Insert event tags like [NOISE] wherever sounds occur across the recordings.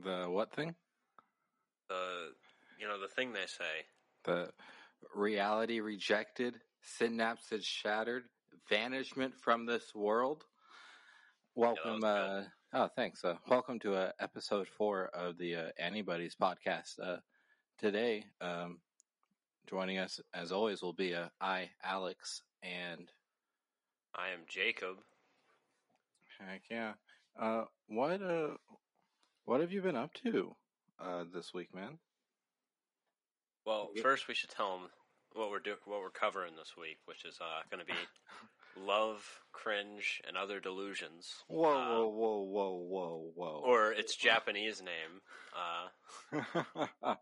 The what thing? The you know the thing they say. The reality rejected, synapses shattered, vanishment from this world. Welcome. was uh, oh, thanks. Uh, welcome to uh, episode four of the uh, AniBuddies podcast. Uh, today, um, joining us as always will be uh, I, Alex, and I am Jacob. heck yeah. Uh, what uh, what have you been up to uh, this week, man? Well, first we should tell them what we're do- what we're covering this week, which is uh, going to be love, cringe, and other delusions. Whoa, Uh, whoa, whoa, whoa, whoa, whoa! Or its [LAUGHS] Japanese name. Uh,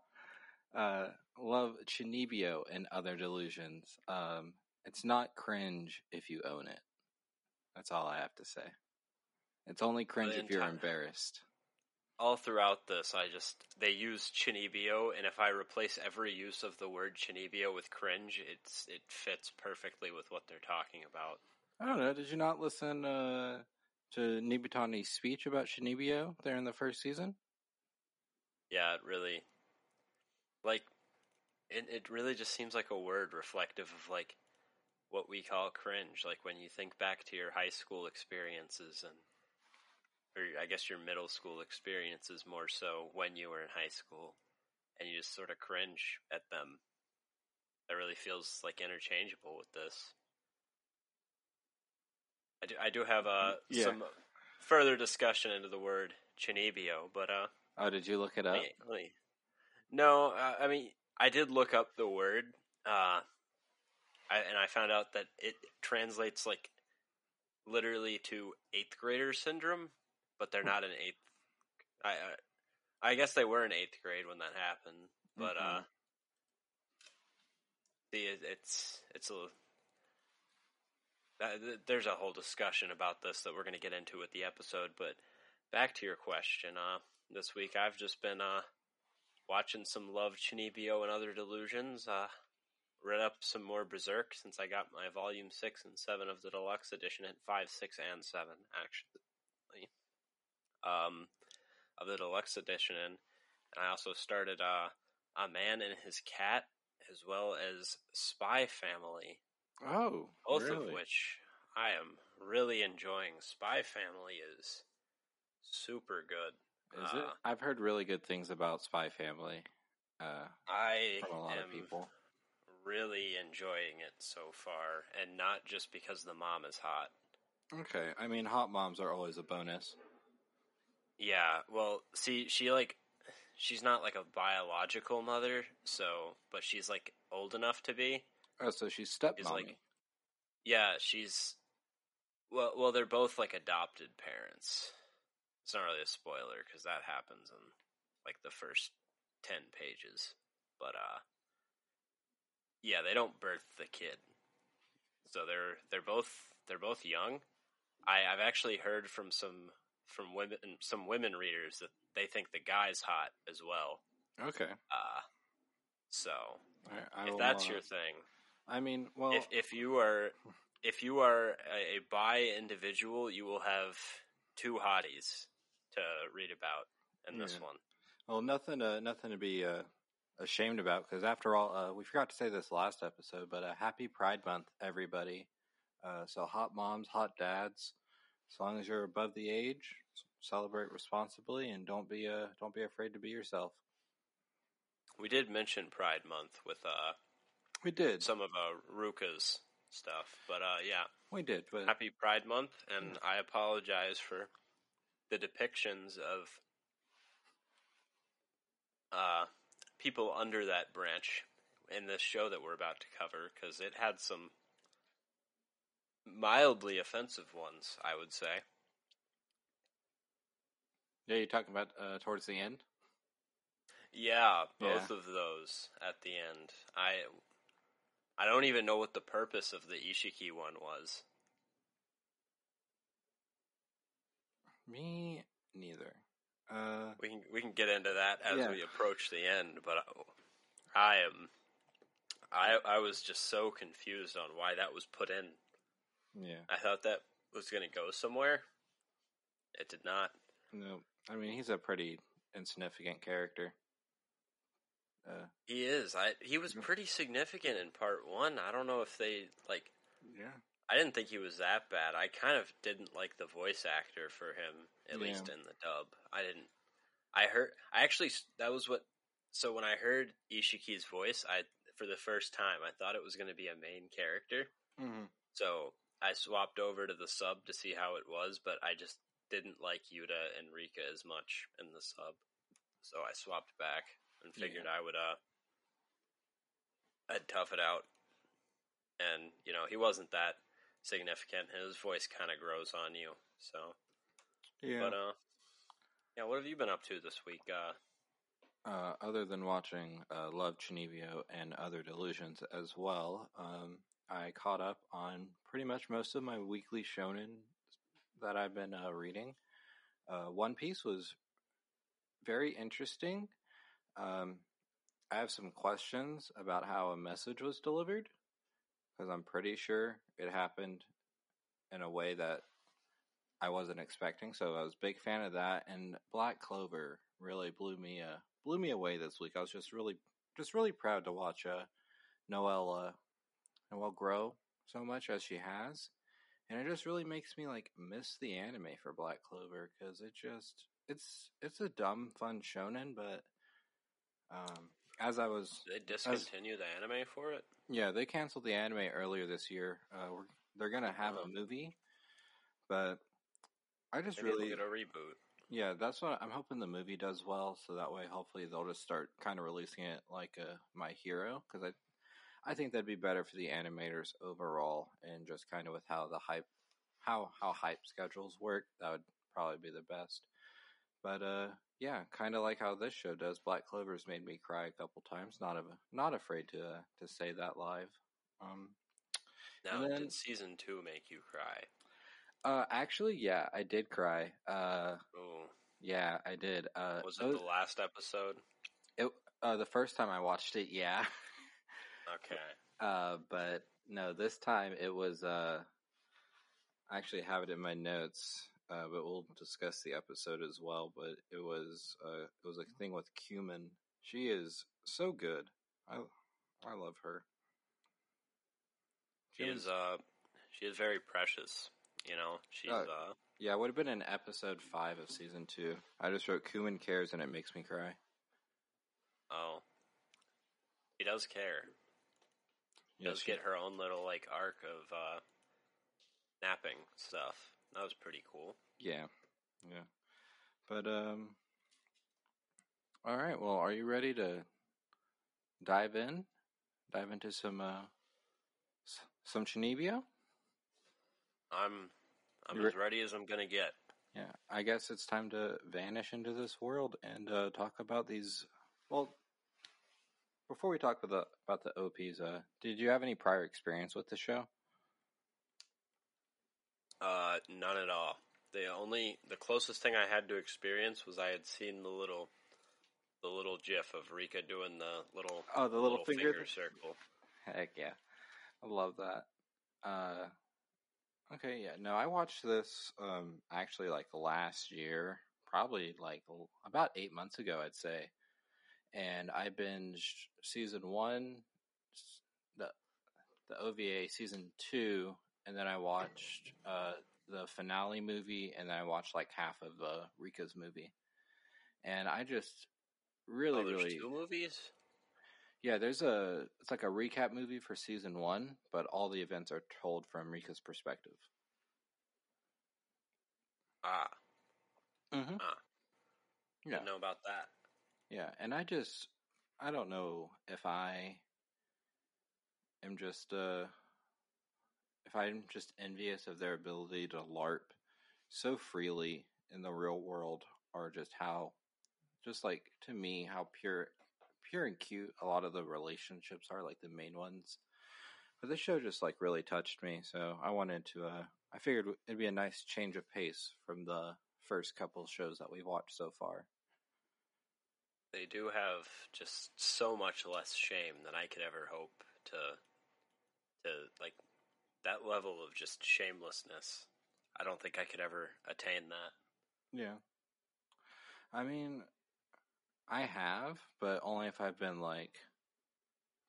uh, love Chunibyo and other delusions. Um, it's not cringe if you own it. That's all I have to say. It's only cringe if you're embarrassed. All throughout this, I just they use Chunibyo, and if I replace every use of the word Chunibyo with cringe, it's it fits perfectly with what they're talking about. I don't know. Did you not listen uh, to Nibutani's speech about Chunibyo there in the first season? Yeah, it really, like, it it really just seems like a word reflective of like what we call cringe. Like when you think back to your high school experiences and, or I guess your middle school experiences more so when you were in high school, and you just sort of cringe at them. That really feels like interchangeable with this. I do, I do have uh, Yeah. some further discussion into the word chunibyo, but uh, Oh, did you look it up? let me- let me- No, uh, I mean, I did look up the word, uh, I, and I found out that it translates like literally to eighth grader syndrome, but they're not in eighth. I, I, I guess they were in eighth grade when that happened, but uh, the it's it's a. Uh, there's a whole discussion about this that we're going to get into with the episode, but back to your question. Uh, this week I've just been uh watching some Love Chunibyo and Other Delusions. Uh, read up some more Berserk since I got my volume six and seven of the deluxe edition at five, six, and seven actually. Um, of the deluxe edition, and I also started uh, a man and his cat, as well as Spy Family, Oh, both really? of which I am really enjoying. Spy Family is super good. Is it? Uh, I've heard really good things about Spy Family uh, I from a lot am of people. really enjoying it so far, and not just because the mom is hot. Okay, I mean, hot moms are always a bonus. Yeah, well, see, she like, she's not like a biological mother, so, but she's like old enough to be. Oh, so she's step Is like, yeah, she's, well, well, they're both like adopted parents. It's not really a spoiler because that happens in like the first ten pages, but uh, yeah, they don't birth the kid, so they're they're both they're both young. I, I've actually heard from some from women some women readers that they think the guy's hot as well. okay, Uh, so I, I if that's uh, your thing, I mean, well, if if you are if you are a, a bi individual, you will have two hotties to read about in this Yeah. one. well, nothing, to, nothing to be uh, ashamed about because after all, uh, we forgot to say this last episode, but uh, happy Pride Month, everybody. Uh, so, hot moms, hot dads, as long as you're above the age, celebrate responsibly and don't be uh, don't be afraid to be yourself. We did mention Pride Month with uh, We did, some of uh, Ruka's stuff, but uh, yeah, we did, but happy Pride Month, and I apologize for the depictions of uh, people under that branch in this show that we're about to cover because it had some mildly offensive ones, I would say. yeah, you're talking about uh, towards the end. Yeah, Yeah. both of those at the end. I I don't even know what the purpose of the Ishiki one was. Me neither. Uh, We can we can get into that as Yeah. we approach the end, but I, I am I I was just so confused on why that was put in. Yeah, I thought that was going to go somewhere. It did not. no, I mean he's a pretty insignificant character. Uh, he is. I he was pretty significant in part one. I don't know if they like. Yeah. I didn't think he was that bad. I kind of didn't like the voice actor for him, at yeah. least in the dub. I didn't. I heard. I actually. That was what. So when I heard Ishiki's voice, I for the first time I thought it was going to be a main character. Mm-hmm. So I swapped over to the sub to see how it was, but I just didn't like Yuta and Rika as much in the sub. So I swapped back and figured yeah. I would uh I'd tough it out. And, you know, he wasn't that significant. His voice kinda grows on you. So Yeah. But uh yeah, what have you been up to this week? Uh uh, other than watching uh, Love Chunibyo and Other Delusions as well, um, I caught up on pretty much most of my weekly shonen that I've been uh, reading. Uh, One Piece was very interesting. Um, I have some questions about how a message was delivered because I'm pretty sure it happened in a way that I wasn't expecting. So I was a big fan of that. And Black Clover really blew me uh, blew me away this week. I was just really just really proud to watch uh, Noelle uh, Noelle grow so much as she has, and it just really makes me like miss the anime for Black Clover because it just it's it's a dumb fun shonen, but um, as I was, Did they discontinue as, the anime for it. Yeah, they canceled the anime earlier this year. Uh, they're gonna have a movie, but I just really get a reboot. Yeah, that's what I'm hoping the movie does well. So that way, hopefully, they'll just start kind of releasing it like a uh, My Hero because I, I think that'd be better for the animators overall, and just kind of with how the hype, how how hype schedules work, that would probably be the best. But uh, yeah, kind of like how this show does. Black Clover's made me cry a couple times. Not a, not afraid to uh, to say that live. Um, now, then, did season two make you cry? Uh, actually, yeah, I did cry. Uh, oh, yeah, I did. Uh, was it, it was, the last episode? It uh, the first time I watched it, yeah. [LAUGHS] okay. Uh, but no, this time it was. Uh, I actually have it in my notes. Uh, but we'll discuss the episode as well. But it was uh, it was a thing with Kumin. She is so good. I I love her. She is uh she is very precious. You know she's uh, uh yeah. It would have been in episode five of season two. I just wrote Kumin cares and it makes me cry. Oh, he does care. Does get her own little like arc of uh napping stuff. That was pretty cool. Yeah, yeah. But um, all right. Well, are you ready to dive in? Dive into some uh, some Chunibyo? I'm I'm You're as ready as I'm gonna get. Yeah, I guess it's time to vanish into this world and uh, talk about these. Well, before we talk about the about the OPs, uh, did you have any prior experience with the show? Uh, none at all. The only the closest thing I had to experience was I had seen the little the little GIF of Rika doing the little oh the little, little finger, finger circle. Heck yeah, I love that. Uh, okay, yeah. No, I watched this um actually like last year, probably like about eight months ago, I'd say, and I binged season one, the the OVA season two, and then I watched uh, the finale movie, and then I watched like half of uh, Rika's movie, and I just really, oh, really two movies. Yeah, there's a it's like a recap movie for season one, but all the events are told from Rika's perspective. Ah. Mm-hmm. Ah. Yeah. Didn't know about that. Yeah, and I just I don't know if I am just uh if I'm just envious of their ability to LARP so freely in the real world, or just how, just like to me, how pure, pure and cute a lot of the relationships are, like the main ones. But this show just like really touched me, so I wanted to. uh I figured it'd be a nice change of pace from the first couple shows that we've watched so far. They do have just so much less shame than I could ever hope to to like that level of just shamelessness. I don't think I could ever attain that. Yeah. I mean, I have, but only if I've been like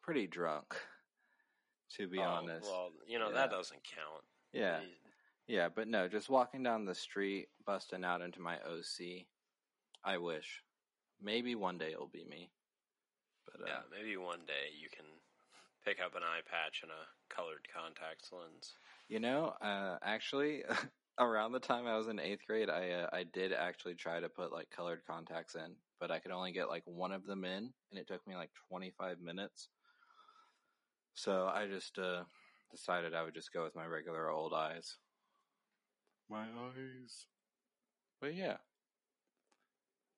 pretty drunk. To be Oh, honest, Well, you know Yeah. that doesn't count. yeah, yeah, but no, just walking down the street, busting out into my OC. I wish, maybe one day it'll be me. But uh, Yeah, maybe one day you can pick up an eye patch and a colored contacts lens. You know, uh, actually, [LAUGHS] around the time I was in eighth grade, I uh, I did actually try to put like colored contacts in, but I could only get like one of them in, and it took me like twenty five minutes. So I just uh, decided I would just go with my regular old eyes. My eyes. But yeah.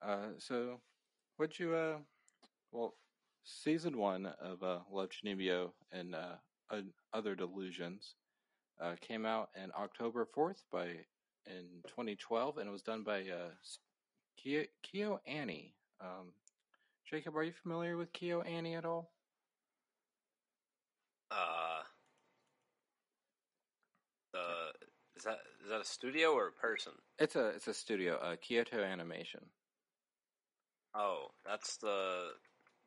Uh, so, what'd you uh, well, season one of uh, Love Chunibyo and uh, uh, Other Delusions uh, came out in October 4th by in 2012 and it was done by uh, Kyo, KyoAni. Um, Jacob, are you familiar with KyoAni at all? Uh, the is that is that a studio or a person? It's a it's a studio, uh, Kyoto Animation. Oh, that's the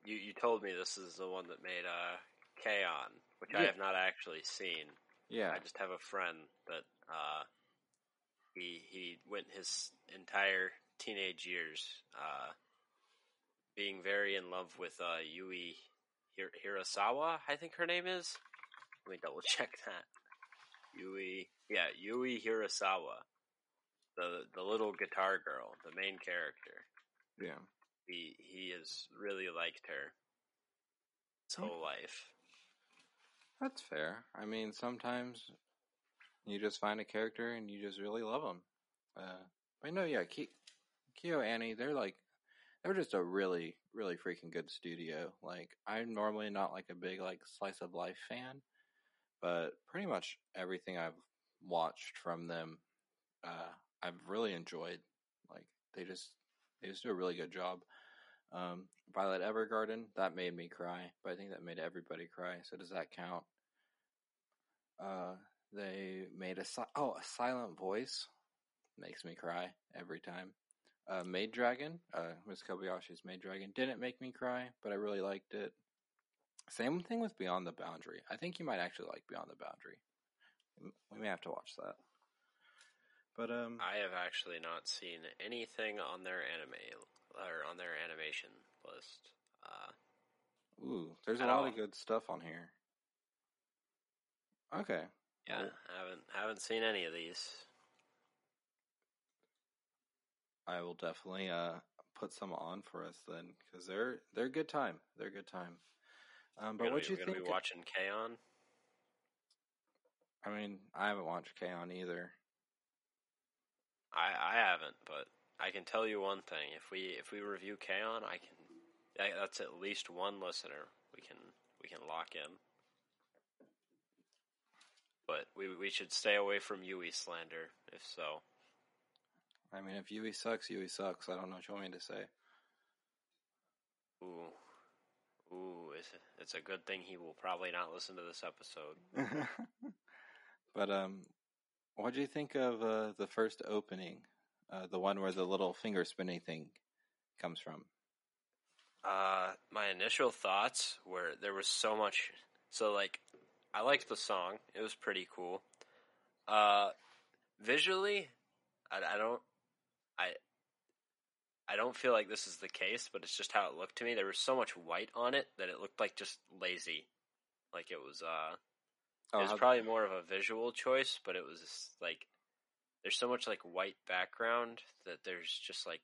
you. You told me this is the one that made uh K-On, which I have not actually seen. Yeah, I just have a friend that uh he he went his entire teenage years uh being very in love with uh Yui Hir- Hirasawa, I think her name is. Let me double check that. Yui, yeah, Yui Hirasawa, the the little guitar girl, the main character. yeah. He he has really liked her his whole life. That's fair. I mean, sometimes you just find a character and you just really love them. Uh, but no, yeah, Ki- KyoAni, they're like, they're just a really, really freaking good studio. Like, I'm normally not like a big like slice of life fan, but pretty much everything I've watched from them, uh, I've really enjoyed. Like, they just, they just do a really good job. Um, Violet Evergarden, that made me cry, but I think that made everybody cry. So does that count? Uh, they made a si- oh a silent voice makes me cry every time. Uh, Maid Dragon, uh, Miss Kobayashi's Maid Dragon didn't make me cry, but I really liked it. Same thing with Beyond the Boundary. I think you might actually like Beyond the Boundary. We may have to watch that. But um, I have actually not seen anything on their anime or on their animation list. Uh, ooh, there's a lot all. of good stuff on here. Okay, yeah, Well- haven't haven't seen any of these. I will definitely uh put some on for us then because they're they're a good time. They're a good time. Um, but what you think? be watching K-On. I mean, I haven't watched K-On either. I I haven't, but I can tell you one thing: if we if we review K-On, I can. That's at least one listener we can we can lock in. But we we should stay away from Yui slander, if so. I mean, if Yui sucks, Yui sucks. I don't know what you want me to say. Ooh, ooh, it's it's a good thing he will probably not listen to this episode. [LAUGHS] but um, what do you think of uh, the first opening, uh, the one where the little finger spinning thing comes from? Uh, my initial thoughts were there was so much. So like, I liked the song; it was pretty cool. Uh, visually, I, I don't, I, I don't feel like this is the case, but it's just how it looked to me. There was so much white on it that it looked like just lazy, like it was. Uh, Oh, it was probably more of a visual choice, but it was like there's so much like white background that there's just like.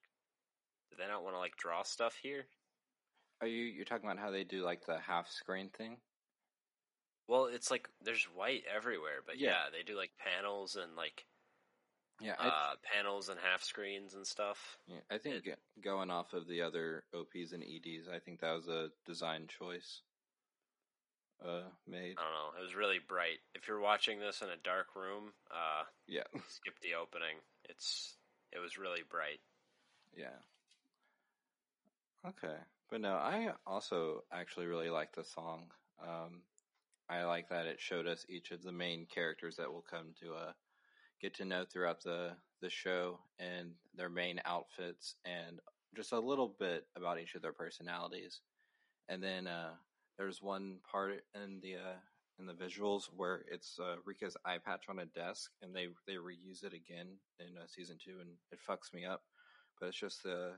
They Do they not want to like draw stuff here? are you you're talking about how they do like the half screen thing? Well, it's like there's white everywhere, but yeah, Yeah. they do like panels and like Yeah, uh, panels and half screens and stuff. yeah, I think g- going off of the other OPs and EDs, I think that was a design choice. Uh, made. I don't know. It was really bright. If you're watching this in a dark room, uh, Yeah, [LAUGHS] skip the opening. It's it was really bright. yeah. Okay, but no, I also actually really like the song. Um, I like that it showed us each of the main characters that we'll come to uh, get to know throughout the the show and their main outfits and just a little bit about each of their personalities, and then uh, there's one part in the uh, in the visuals where it's uh, Rika's eye patch on a desk, and they they reuse it again in uh, season two, and it fucks me up. But it's just the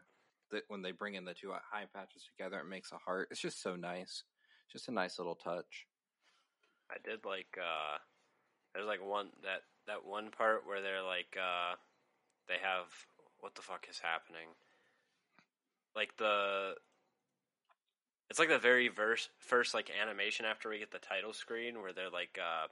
that when they bring in the two eye patches together, it makes a heart. It's just so nice. It's Just a nice little touch. I did like uh there's like one that that one part where they're like uh they have what the fuck is happening? Like the it's like the very verse, first like animation after we get the title screen where they're like uh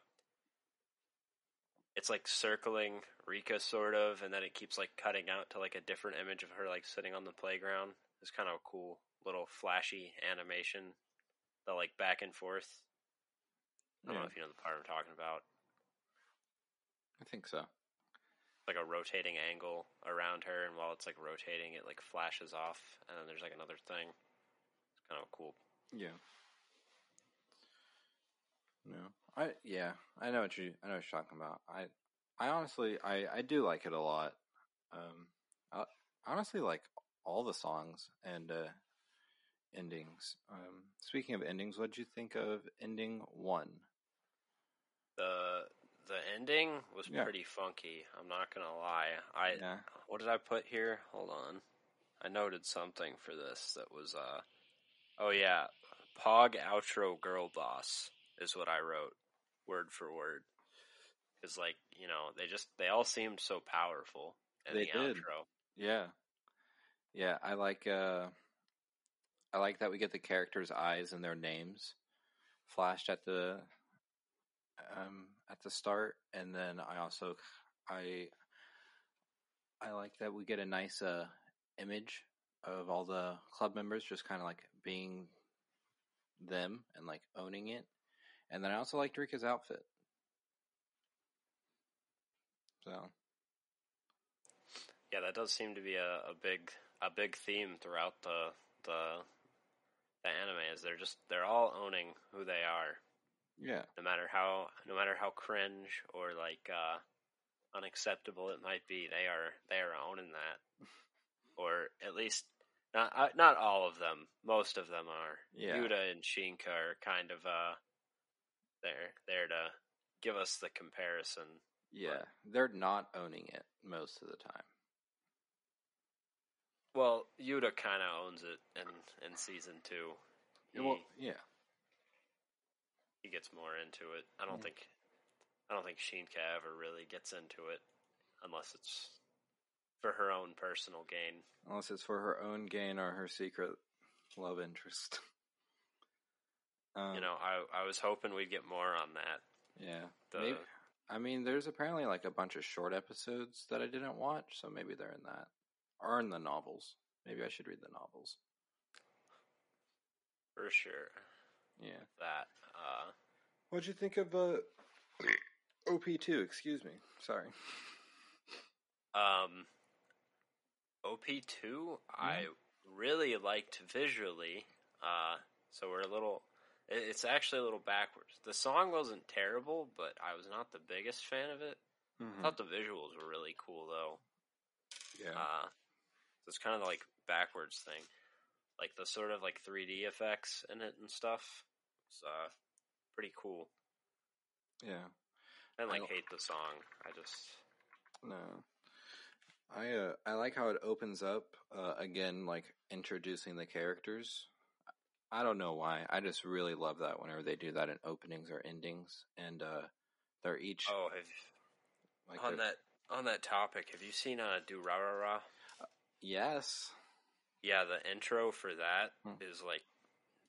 it's like circling Rika sort of and then it keeps like cutting out to like a different image of her like sitting on the playground. It's kind of a cool little flashy animation. The like back and forth. I don't know if you know the part I'm talking about. I think so. Like a rotating angle around her, and while it's like rotating, it like flashes off, and then there's like another thing. Kind of cool. Yeah. No, I yeah, I know what you I know what you're talking about. I I honestly I I do like it a lot. Um, I honestly like all the songs and uh, endings. Um, speaking of endings, what did you think of ending one? The the ending was Yeah. pretty funky. I'm not gonna lie. I Yeah, what did I put here? Hold on. I noted something for this that was uh oh yeah, Pog outro girl boss is what I wrote word for word. Cuz like, you know, they just they all seemed so powerful in They the did. outro. yeah, yeah. I like uh, I like that we get the characters' eyes and their names flashed at the um at the start, and then I also I I like that we get a nice uh image of all the club members just kind of like being them and like owning it. And then I also liked Rika's outfit. So Yeah, that does seem to be a, a big a big theme throughout the the the anime is they're just they're all owning who they are. yeah, no matter how no matter how cringe or like uh unacceptable it might be they are they are owning that [LAUGHS] or at least not uh, not all of them. Most of them are. Yeah. yuta and shinka are kind of uh there there to give us the comparison yeah, they're not owning it most of the time. well yuta kind of owns it in in season two. He, Well, yeah, he gets more into it. I don't think i don't think shinka ever really gets into it unless it's for her own personal gain unless it's for her own gain or her secret love interest. [LAUGHS] um, You know, I I was hoping we'd get more on that. yeah. The Maybe, I mean, there's apparently like a bunch of short episodes that I didn't watch, so maybe they're in that or in the novels. Maybe I should read the novels. for sure Yeah. that. Uh, What'd you think of uh, OP two? Excuse me. Sorry. um, OP two, I really liked visually. Uh, so we're a little. It's actually a little backwards. The song wasn't terrible, but I was not the biggest fan of it. I thought the visuals were really cool though. Yeah. Uh, so it's kind of like backwards thing, like the sort of like 3D effects in it and stuff. It's uh, pretty cool. yeah. I like hate the song. I just No. I uh, I like how it opens up uh, again, like introducing the characters. I don't know why. I just really love that whenever they do that in openings or endings, and uh, they're each oh have like on that on that topic. Have you seen uh Durarara? Yes. Yeah, the intro for that is Hmm. like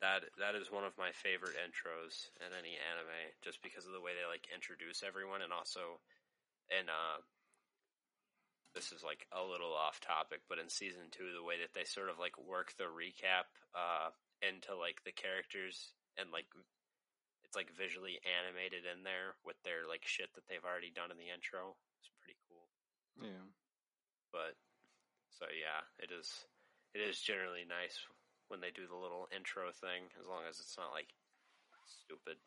that. That is one of my favorite intros in any anime, just because of the way they like introduce everyone, and also, and uh, this is like a little off topic, but in season two, the way that they sort of like work the recap uh into like the characters and like it's like visually animated in there with their like shit that they've already done in the intro. It's pretty cool Yeah. but so yeah, it is. It is generally nice when they do the little intro thing, as long as it's not like stupid.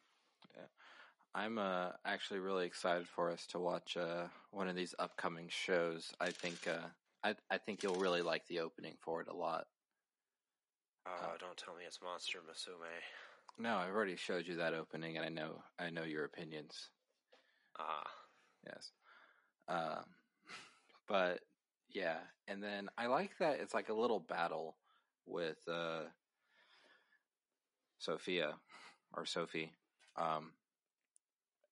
I'm uh, actually really excited for us to watch uh, one of these upcoming shows. I think uh, I I think you'll really like the opening for it a lot. Oh, Uh, don't tell me it's Monster Musume. No, I've already showed you that opening, and I know I know your opinions. Ah, Yes. Um, [LAUGHS] but yeah, and then I like that it's like a little battle with uh, Sophia or Sophie, um,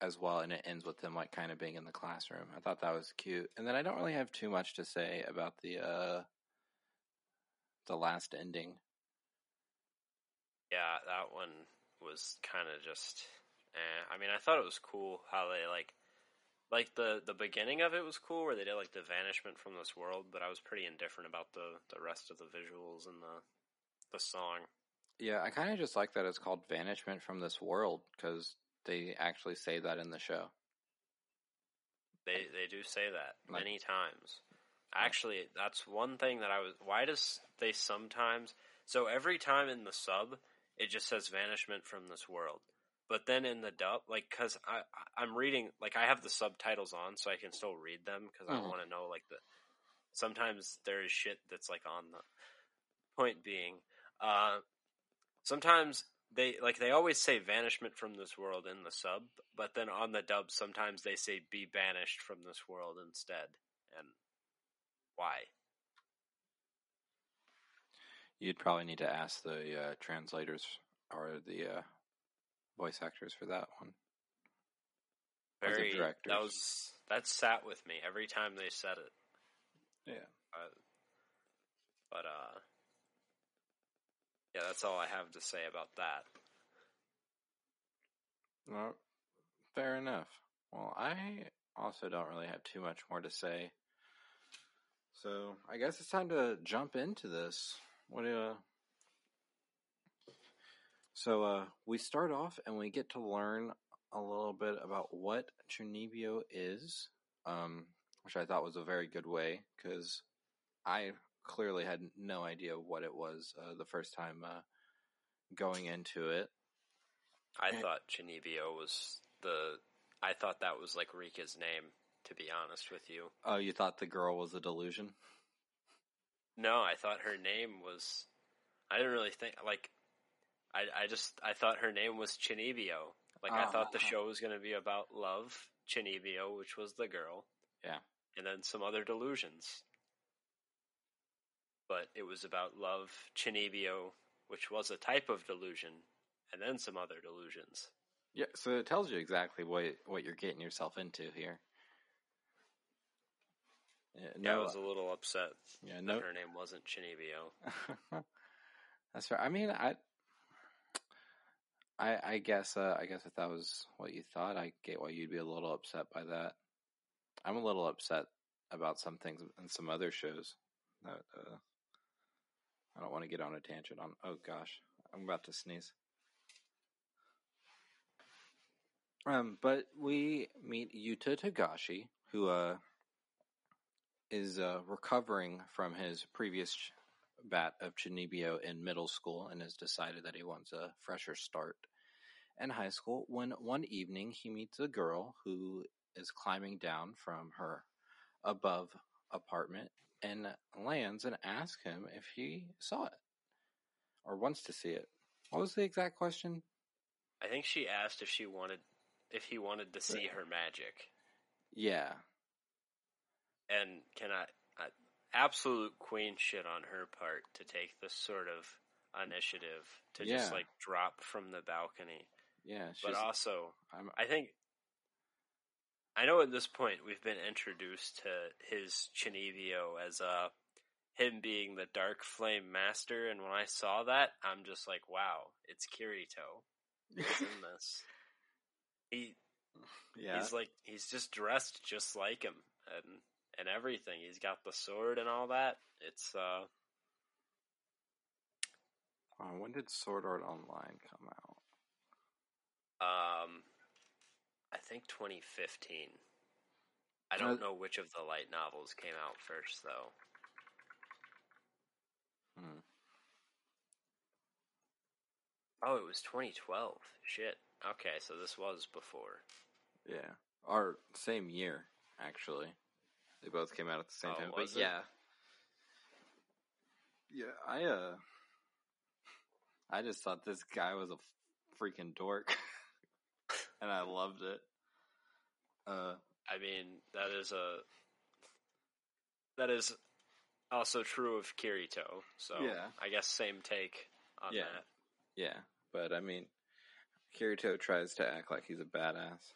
as well, and it ends with them like kind of being in the classroom. I thought that was cute, and then I don't really have too much to say about the uh, the last ending. yeah, that one was kind of just. Eh. I mean, I thought it was cool how they like, like the the beginning of it was cool where they did like the vanishment from this world, but I was pretty indifferent about the the rest of the visuals and the the song. Yeah, I kind of just like that it's called Vanishment from This World because they actually say that in the show. They they do say that Like- many times. Actually, that's one thing that I was. Why does they sometimes? So every time in the sub, it just says "vanishment from this world," but then in the dub, like, cause I I- I'm reading, like, I have the subtitles on, so I can still read them because I Mhm. want to know, like, the. Sometimes there is shit that's like on the. Point being, uh, sometimes they like they always say "vanishment from this world" in the sub, but then on the dub, sometimes they say "be banished from this world" instead, and why? You'd probably need to ask the uh, translators or the uh, voice actors for that one. Very directors. that was that sat with me every time they said it. Yeah. Uh, but uh, yeah, that's all I have to say about that. Well, fair enough. Well, I also don't really have too much more to say. So I guess it's time to jump into this. What do uh So uh we start off and we get to learn a little bit about what Chunibyo is, um, which I thought was a very good way because I clearly had no idea what it was uh, the first time uh, going into it. I Yeah. thought Chunibyo was the. I thought that was like Rika's name. To be honest with you, Oh, you thought the girl was a delusion? no, I thought her name was. I didn't really think like. I I just I thought her name was Chunibyo. Like I thought the Ah. show was going to be about love, Chunibyo, which was the girl. Yeah. And then some other delusions. But it was about love, Chunibyo, which was a type of delusion, and then some other delusions. Yeah, so it tells you exactly what what you're getting yourself into here. Yeah, Yeah, I was a little upset yeah, that no. her name wasn't Chunibyo. [LAUGHS] That's right. I mean, I, I, I guess, uh, I guess if that was what you thought, I get why you'd be a little upset by that. I'm a little upset about some things in some other shows. That, uh, I don't want to get on a tangent on. Oh gosh, I'm about to sneeze. Um, but we meet Yuta Togashi, who uh is uh recovering from his previous bat of Chunibyo in middle school and has decided that he wants a fresher start in high school. When one evening he meets a girl who is climbing down from her above apartment and lands and asks him if he saw it or wants to see it. What was the exact question? I think she asked if she wanted if he wanted to see her magic. Yeah. And can I, I absolute queen shit on her part to take this sort of initiative to just like drop from the balcony. Yeah. But also, I'm, I think I know at this point we've been introduced to his Chunibyo as uh him being the Dark Flame Master, and when I saw that, I'm just like, wow, it's Kirito who's in [LAUGHS] this. He yeah. he's like he's just dressed just like him and and everything. He's got the sword and all that. It's uh Oh, when did Sword Art Online come out? um I think 2015. I don't Uh, know which of the light novels came out first though. Hmm. Oh, it was 2012. Shit. Okay, so this was before. Yeah. Or same year, actually. They both came out at the same Oh, time. was but it? yeah. Yeah, I uh, [LAUGHS] I just thought this guy was a freaking dork, [LAUGHS] and I loved it. Uh, I mean, that is a that is also true of Kirito. So Yeah. I guess same take on Yeah. that. yeah, but I mean, Kirito tries to act like he's a badass.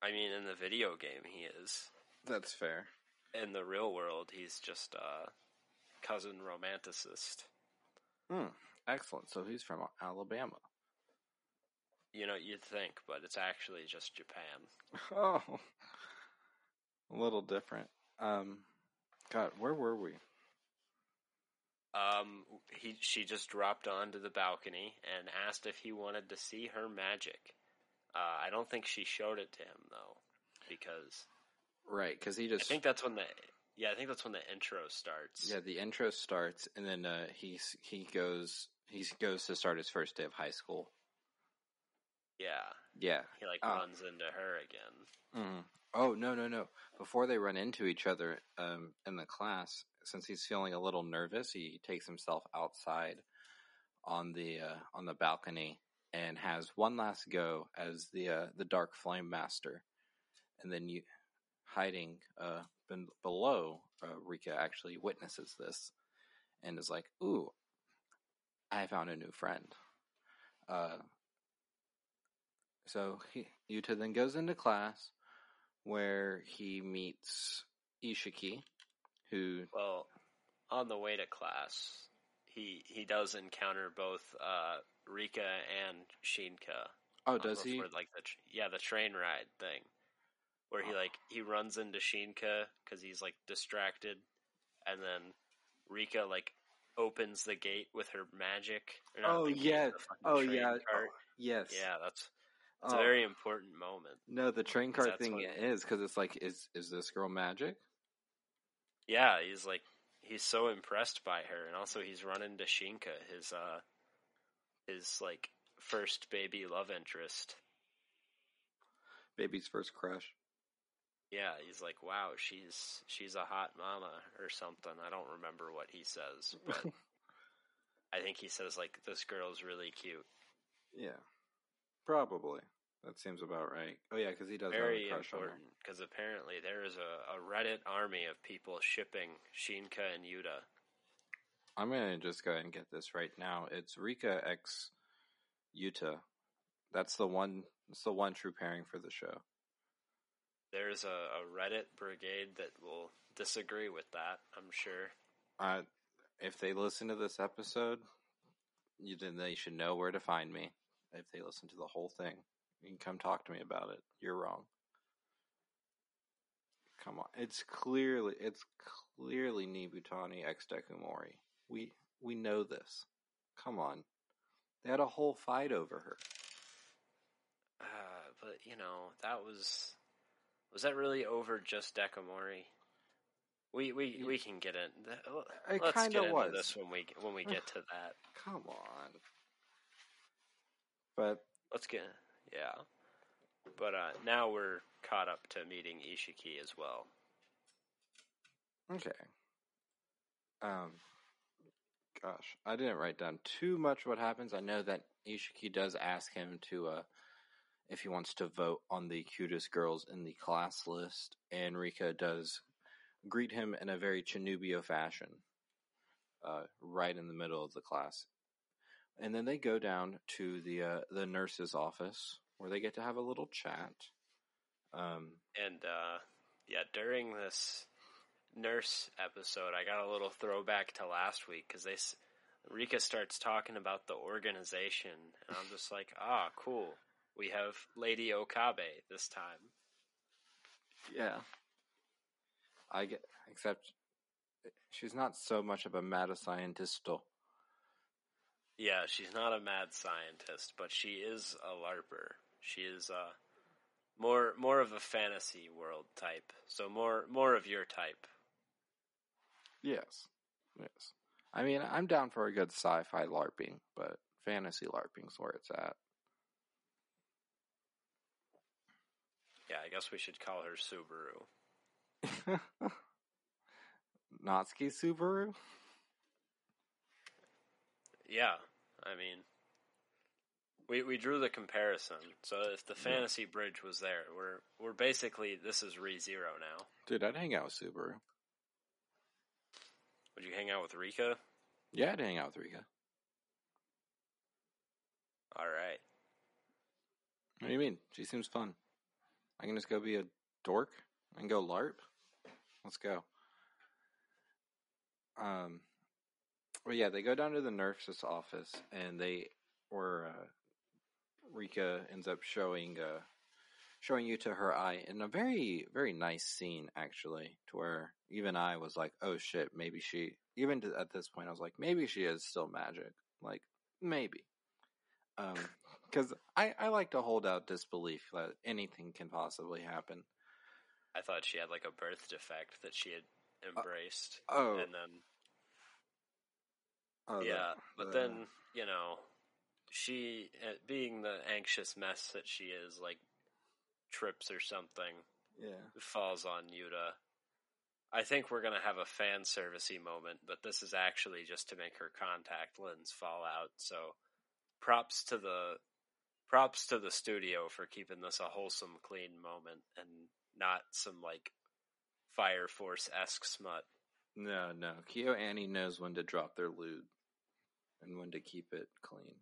I mean, in the video game, he is. That's fair. In the real world, he's just a cousin romanticist. Hmm. Excellent. So he's from Alabama. You know, you'd think, but it's actually just Japan. Oh, a little different. Um, God, where were we? Um, he she just dropped onto the balcony and asked if he wanted to see her magic. Uh, I don't think she showed it to him though, because Right, because he just. I think that's when the yeah I think that's when the intro starts. yeah the intro starts, and then uh, he he goes he goes to start his first day of high school. Yeah. Yeah. He like Ah. runs into her again. Mm. Oh no no no! Before they run into each other um, in the class, since he's feeling a little nervous, he takes himself outside on the uh, on the balcony and has one last go as the uh, the Dark Flame Master, and then you hiding uh, below uh, Rika actually witnesses this and is like, "Ooh, I found a new friend." So he, Yuta then goes into class where he meets Ishiki, who Well, on the way to class, he he does encounter both uh, Rika and Shinka. oh does he? Like the yeah the train ride thing, where he Oh. like he runs into Shinka because he's like distracted, and then Rika like opens the gate with her magic. Oh, yeah. Oh yeah, oh, yes. yeah. That's it's Oh, a very important moment. no, the train that's thing is because it's like, is is this girl magic? Yeah, he's like he's so impressed by her, and also he's running to Shinka, his uh, his like first baby love interest. Baby's first crush. Yeah, he's like, wow, she's she's a hot mama or something. I don't remember what he says, but [LAUGHS] I think he says like this girl's really cute. yeah, probably. That seems about right. Oh yeah, because he does Very have a crush important because apparently there is a, a Reddit army of people shipping Shinka and Yuta. I'm gonna just go ahead and get this right now. It's Rika X Yuta. That's the one. It's the one true pairing for the show. There's a, a Reddit brigade that will disagree with that. I'm sure. Uh, if they listen to this episode, you, then they should know where to find me. If they listen to the whole thing, you can come talk to me about it. You're wrong. Come on, it's clearly it's clearly Nibutani X Dekomori. We we know this. Come on, they had a whole fight over her. Uh, but you know that was was that really over just Dekomori? We we we can get in. It Let's kinda get into was. this when we when we [SIGHS] get to that. Come on, but Let's get yeah. But uh, now we're caught up to meeting Ishiki as well. Okay. Um, gosh, I didn't write down too much what happens. I know that Ishiki does ask him to, uh, if he wants to vote on the cutest girls in the class list, and Rika does greet him in a very Chunibyo fashion, uh, right in the middle of the class. And then they go down to the uh, the nurse's office where they get to have a little chat. Um, And uh, yeah, during this nurse episode, I got a little throwback to last week because they Rika starts talking about the organization, and I'm just like, ah, cool. We have Lady Okabe this time. Yeah. I get, except she's not so much of a mad scientist. though. Yeah, she's not a mad scientist, but she is a larper. She is uh more more of a fantasy world type. So more more of your type. Yes. Yes. I mean, I'm down for a good sci-fi LARPing, but fantasy LARPing's where it's at. Yeah, I guess we should call her Subaru. [LAUGHS] Natsuki Subaru? yeah, I mean, we we drew the comparison. So if the fantasy bridge was there, we're we're basically this is re zero now. Dude, I'd hang out with Subaru. Would you hang out with Rika? Yeah, I'd hang out with Rika. All right. What do you mean? She seems fun. I can just go be a dork and go LARP. Let's go. Um, well, yeah, they go down to the nurse's office and they, or uh, Rika ends up showing, uh, showing you to her eye in a very, very nice scene actually, to where even I was like, oh shit, maybe she. Even to, at this point, I was like, maybe she is still magic. Like maybe. Um, because I, I like to hold out disbelief that anything can possibly happen. I thought she had like a birth defect that she had embraced, Oh, and then oh, the- yeah, but the- then you know, she uh, being the anxious mess that she is, like trips or something, yeah, falls on Yuta. I think we're gonna have a fan servicey moment, but this is actually just to make her contact lens fall out. So, props to the props to the studio for keeping this a wholesome, clean moment and not some like Fire Force esque smut. no, no. KyoAni knows when to drop their loot and when to keep it clean.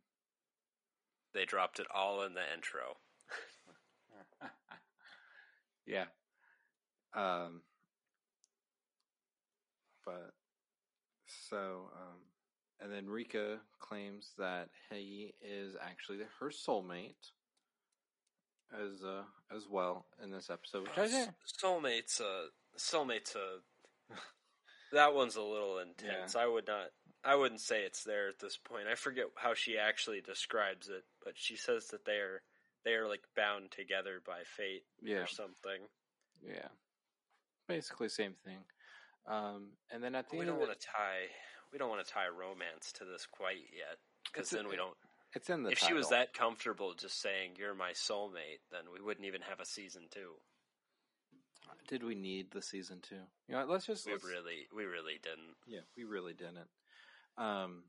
They dropped it all in the intro. [LAUGHS] yeah. Um. But so um, and then Rika claims that he is actually her soulmate as uh as well in this episode, which I think Soulmates, uh, soulmates, uh, that one's a little intense. I would not, I wouldn't say it's there at this point. I forget how she actually describes it, but she says that they are, they are like bound together by fate yeah or something. yeah basically same thing. Um, and then at the We end don't want to tie, we don't want to tie romance to this quite yet, because then we don't. it's in the If she was that comfortable just saying you're my soulmate, then we wouldn't even have a season two. Did we need the season two? You know, let's just We let's- really, we really didn't. Yeah, we really didn't. Um,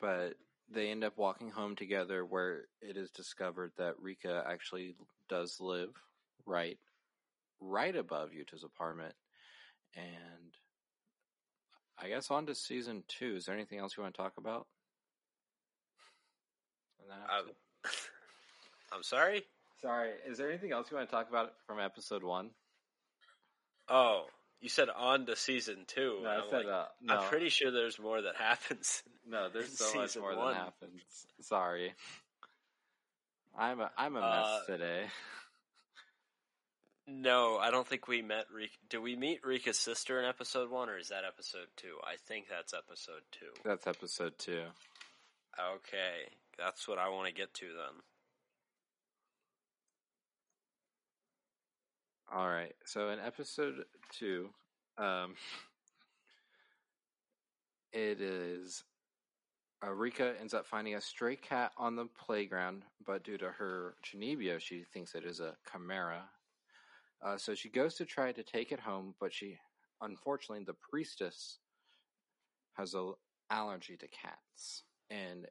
but they end up walking home together, where it is discovered that Rika actually does live right, right above Yuta's apartment, and I guess on to season two. Is there anything else you want to talk about? In that I, episode? I'm sorry. Sorry, is there anything else you want to talk about from episode one? Oh, you said on to season two. No, I I'm said like, uh, no. I'm pretty sure there's more that [LAUGHS] happens. No, there's so much more one. than happens. Sorry. I'm a I'm a mess Uh, today. No, I don't think we met Rika. Do we meet Rika's sister in episode one, or is that episode two? I think that's episode two. That's episode two. Okay, that's what I want to get to then. All right. So in episode two, um, [LAUGHS] it is uh, Rika ends up finding a stray cat on the playground, but due to her Chunibyo, she thinks it is a chimera. Uh, so she goes to try to take it home, but she, unfortunately, the priestess has a allergy to cats, and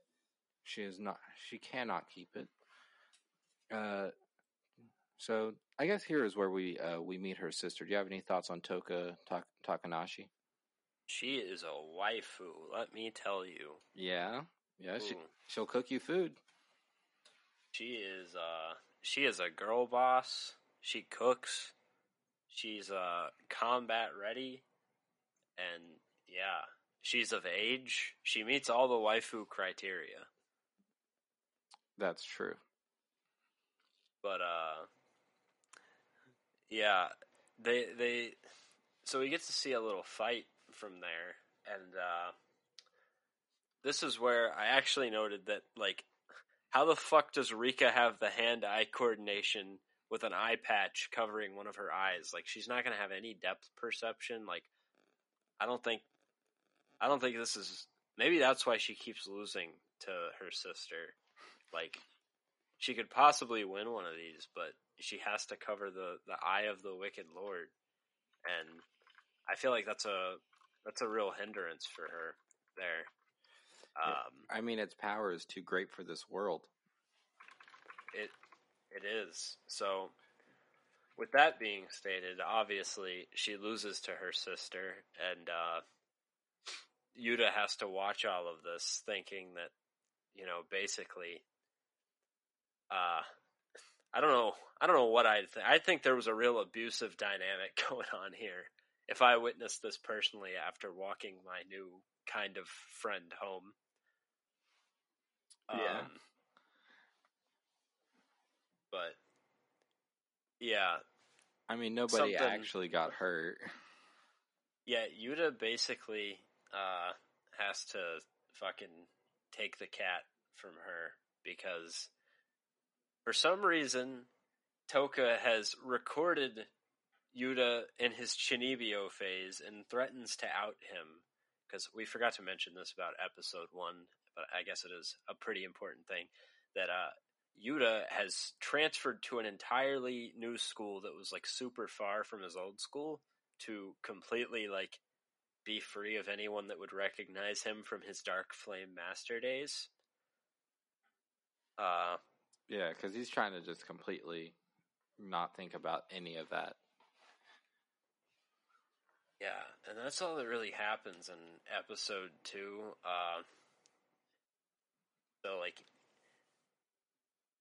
she is not. She cannot keep it. Uh, so I guess here is where we uh, we meet her sister. Do you have any thoughts on Toka Tak- Takanashi? She is a waifu. Let me tell you. Yeah, yeah. She, she'll cook you food. She is uh she is a girl boss. She cooks. She's uh combat ready. And yeah, she's of age. She meets all the waifu criteria. That's true. But uh yeah, they they so we get to see a little fight from there and uh this is where I actually noted that like how the fuck does Rika have the hand eye coordination with an eye patch covering one of her eyes? Like she's not to have any depth perception like I don't think I don't think this is maybe that's why she keeps losing to her sister. Like she could possibly win one of these, but she has to cover the the eye of the wicked lord, and I feel like that's a that's a real hindrance for her there. Um, I mean, its power is too great for this world. it it is so. With that being stated, obviously she loses to her sister, and uh, Yuta has to watch all of this, thinking that you know, basically, uh, I don't know. I don't know what I think. I think there was a real abusive dynamic [LAUGHS] going on here. If I witnessed this personally after walking my new kind of friend home. Yeah. Um, but yeah, I mean, nobody actually got hurt. yeah, Yuta basically uh, has to fucking take the cat from her because for some reason Toka has recorded Yuta in his Chunibyo phase and threatens to out him because we forgot to mention this about episode one, but I guess it is a pretty important thing that uh, Yuta has transferred to an entirely new school that was like super far from his old school to completely like be free of anyone that would recognize him from his Dark Flame Master days. Uh, Yeah, because he's trying to just completely not think about any of that. Yeah, and that's all that really happens in episode two. Uh, so, like,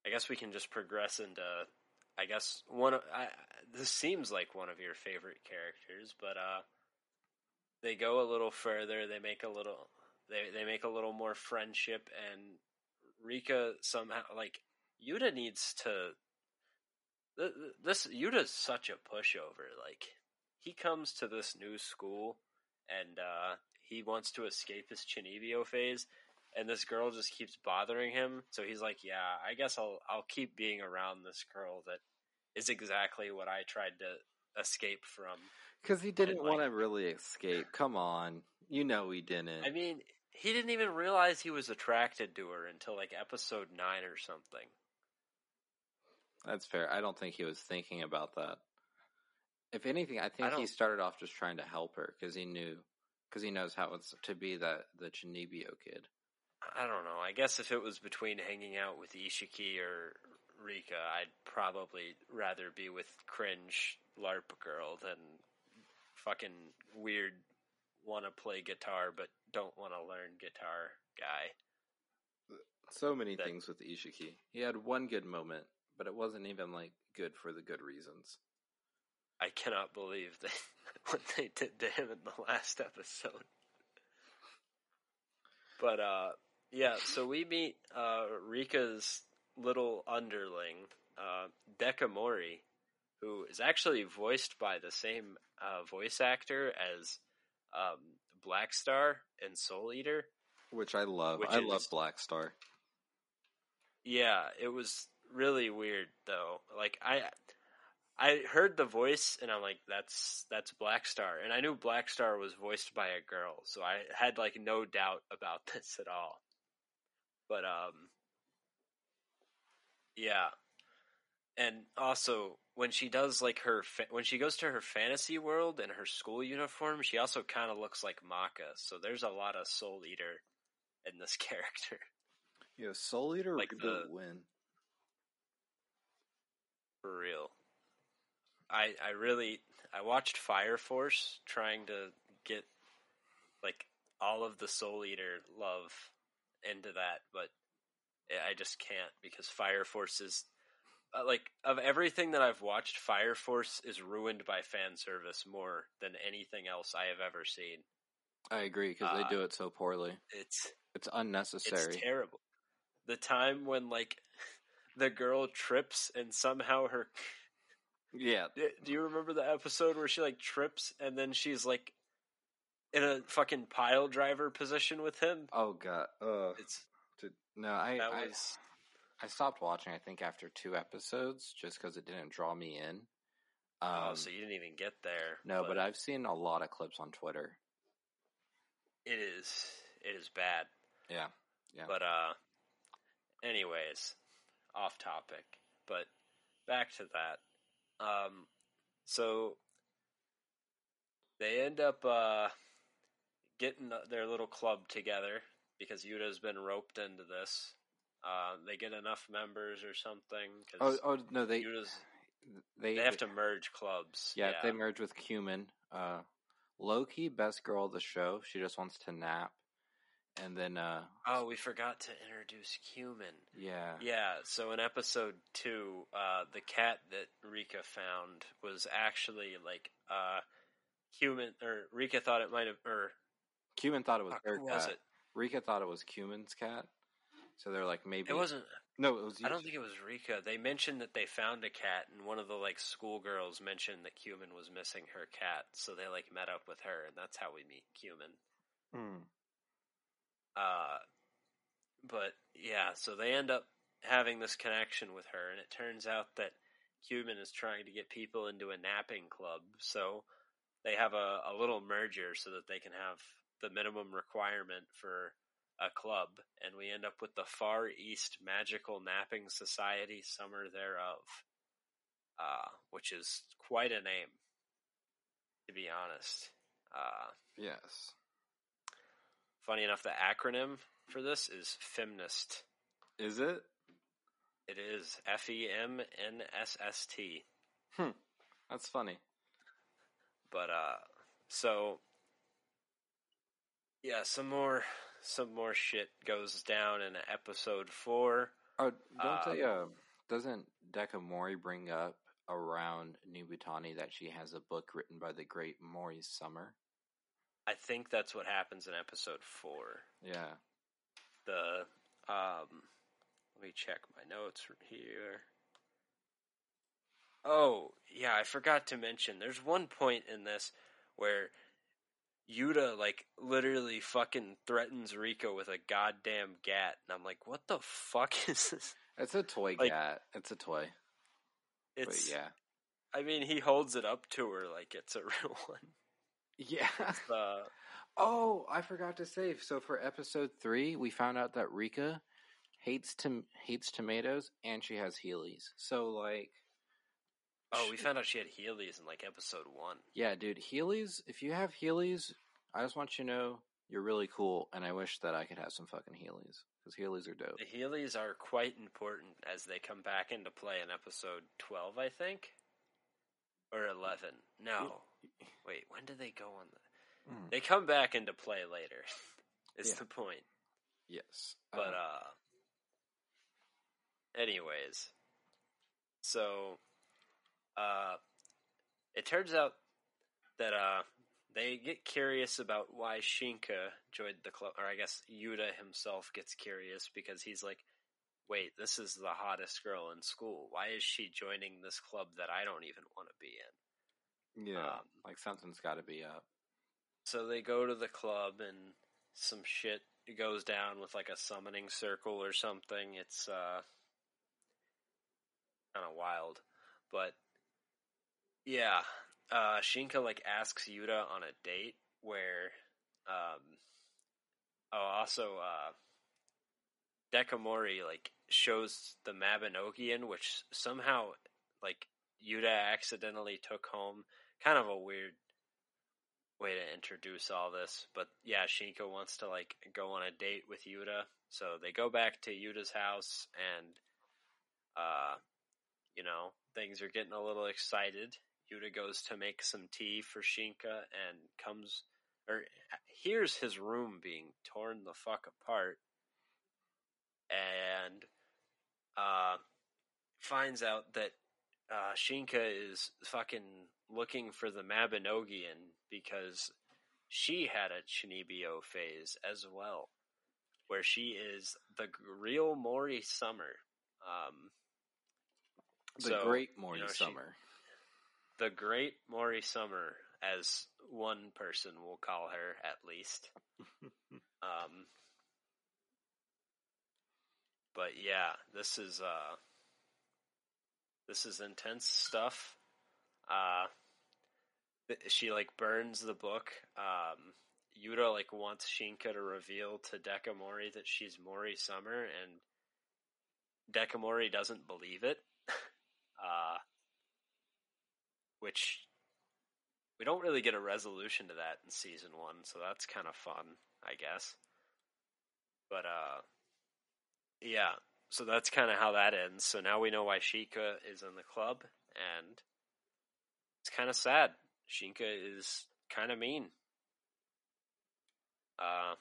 I guess we can just progress into. I guess one. Of, I, this seems like one of your favorite characters, but uh, they go a little further. They make a little. They they make a little more friendship, and Rika somehow like Yuta needs to. th- th- This Yuta's such a pushover. Like he comes to this new school and uh, he wants to escape his Chunibyo phase, and this girl just keeps bothering him. So he's like, "Yeah, I guess I'll I'll keep being around this girl that is exactly what I tried to escape from." Because he didn't like- want to really escape. Come on. You know he didn't. I mean, he didn't even realize he was attracted to her until like episode nine or something. That's fair. I don't think he was thinking about that. If anything, I think I he started off just trying to help her because he knew, because he knows how it's to be that the Chunibyo kid. I don't know. I guess if it was between hanging out with Ishiki or Rika, I'd probably rather be with cringe LARP girl than fucking weird want to play guitar but don't want to learn guitar guy. So many That- things with Ishiki. He had one good moment, but it wasn't even like good for the good reasons. I cannot believe they, [LAUGHS] what they did to him in the last episode. But uh yeah, so we meet uh Rika's little underling, uh Dekomori, who is actually voiced by the same uh voice actor as um Black Star and Soul Eater. Which I love. Which I is- love Black Star. Yeah, it was really weird though. Like I I heard the voice and I'm like that's that's Black Star and I knew Black Star was voiced by a girl, so I had like no doubt about [LAUGHS] this at all. But um yeah. And also when she does like her fa- when she goes to her fantasy world in her school uniform, she also kind of looks like Maka. So there's a lot of Soul Eater in this [LAUGHS] character. Yeah, Soul Eater Like the- win. For real. I I really I watched Fire Force trying to get like all of the Soul Eater love into that, but I just can't because Fire Force is uh, like of everything that I've watched, Fire Force is ruined by fan service more than anything else I have ever seen. I agree because Uh, they do it so poorly. It's It's unnecessary. it's terrible. The time when like the girl trips and somehow her [LAUGHS] yeah, Do you remember the episode where she like trips and then she's like in a fucking pile driver position with him? Oh god. Uh, It's to, no, I I, was I stopped watching. I think after two episodes, just because it didn't draw me in. Um, oh, so you didn't even get there. no, but I've seen a lot of clips on Twitter. it is it is bad. Yeah, yeah. But uh, anyways, off topic. But back to that. Um, so they end up uh getting their little club together because Yuta's been roped into this. Uh, they get enough members or something. Oh, Cause oh no, they Yuta's, they they have to merge clubs. Yeah, they merge with Kumin. Uh, Loki, best girl of the show. She just wants to nap, and then uh, Oh, we forgot to introduce Kumin. yeah, Yeah, so in episode two, uh, the cat that Rika found was actually like uh, human, or Rika thought it might have, or Kumin thought it was fuck, her who cat. was it? Rika thought it was Kumin's cat. So they're like maybe It wasn't. No, it was. I don't think it was Rika. They mentioned that they found a cat, and one of the like schoolgirls mentioned that Kumin was missing her cat, so they like met up with her, and that's how we meet Kumin. Hmm. Uh, but yeah, so they end up having this connection with her, and it turns out that Kumin is trying to get people into a napping club. So they have a, a little merger so that they can have the minimum requirement for a club, and we end up with the Far East Magical Napping Society Summer thereof, uh, which is quite a name, to be honest. Uh, Yes. Funny enough, the acronym for this is FEMNIST. Is it? It is F E M N S S T. Hmm. That's funny. But uh so yeah, some more some more shit goes down in episode 4. Oh, don't Um, they? Uh, doesn't Dekomori bring up around Nibutani that she has a book written by the great Mori Summer? I think that's what happens in episode 4. Yeah. The um let me check my notes here. Oh, yeah, I forgot to mention there's one point in this where Yuta like literally fucking threatens Rico with a goddamn gat and I'm like, "What the fuck [LAUGHS] is this?" It's a toy Like- cat. It's a toy. It's but yeah. I mean, he holds it up to her like it's a [LAUGHS] real one. Yeah. Uh, oh, I forgot to say. So for episode three, we found out that Rika hates tom- hates tomatoes and she has Heelys. So like, oh, we found out she had Heelys in like episode 1. yeah, dude, Heelys. If you have Heelys, I just want you to know you're really cool, and I wish that I could have some fucking Heelys because Heelys are dope. The Heelys are quite important as they come back into play in episode 12, I think. Or 11. No. Wait, when do they go on the. Mm. They come back into play later, [LAUGHS] is Yeah. the point. Yes, But, Uh, uh. Anyways. So. Uh. It turns out that, uh. They get curious about why Shinka joined the club, or I guess Yuta himself gets curious because he's like, wait, this is the hottest girl in school. Why is she joining this club that I don't even want to be in? Yeah, um, like something's got to be up. So they go to the club and some shit goes down with like a summoning circle or something. It's uh kind of wild. But yeah, uh Shinka like asks Yuta on a date where um oh also uh Dekomori like shows the Mabinogion which somehow like Yuta accidentally took home. Kind of a weird way to introduce all this. But yeah, Shinka wants to like go on a date with Yuta. So they go back to Yuta's house and uh you know, things are getting a little excited. Yuta goes to make some tea for Shinka and comes or hears his room being torn the fuck apart and uh finds out that uh, Shinka is fucking looking for the Mabinogion because she had a Chunibyo phase as well, where she is the real Mori Summer. Um, The so, great Mori you know, she- Summer. the great Mori Summer, as one person will call her at least. [LAUGHS] um, but yeah, this is uh, this is intense stuff. Uh, she like burns the book. Um, Yuta like wants Shinka to reveal to Dekomori that she's Mori Summer, and Dekomori doesn't believe it. [LAUGHS] uh, which we don't really get a resolution to that in season one, so that's kind of fun, I guess. But uh, yeah. So that's kind of how that ends. So now we know why Shika is in the club, and it's kind of sad. Shinka is kind of mean. Uh,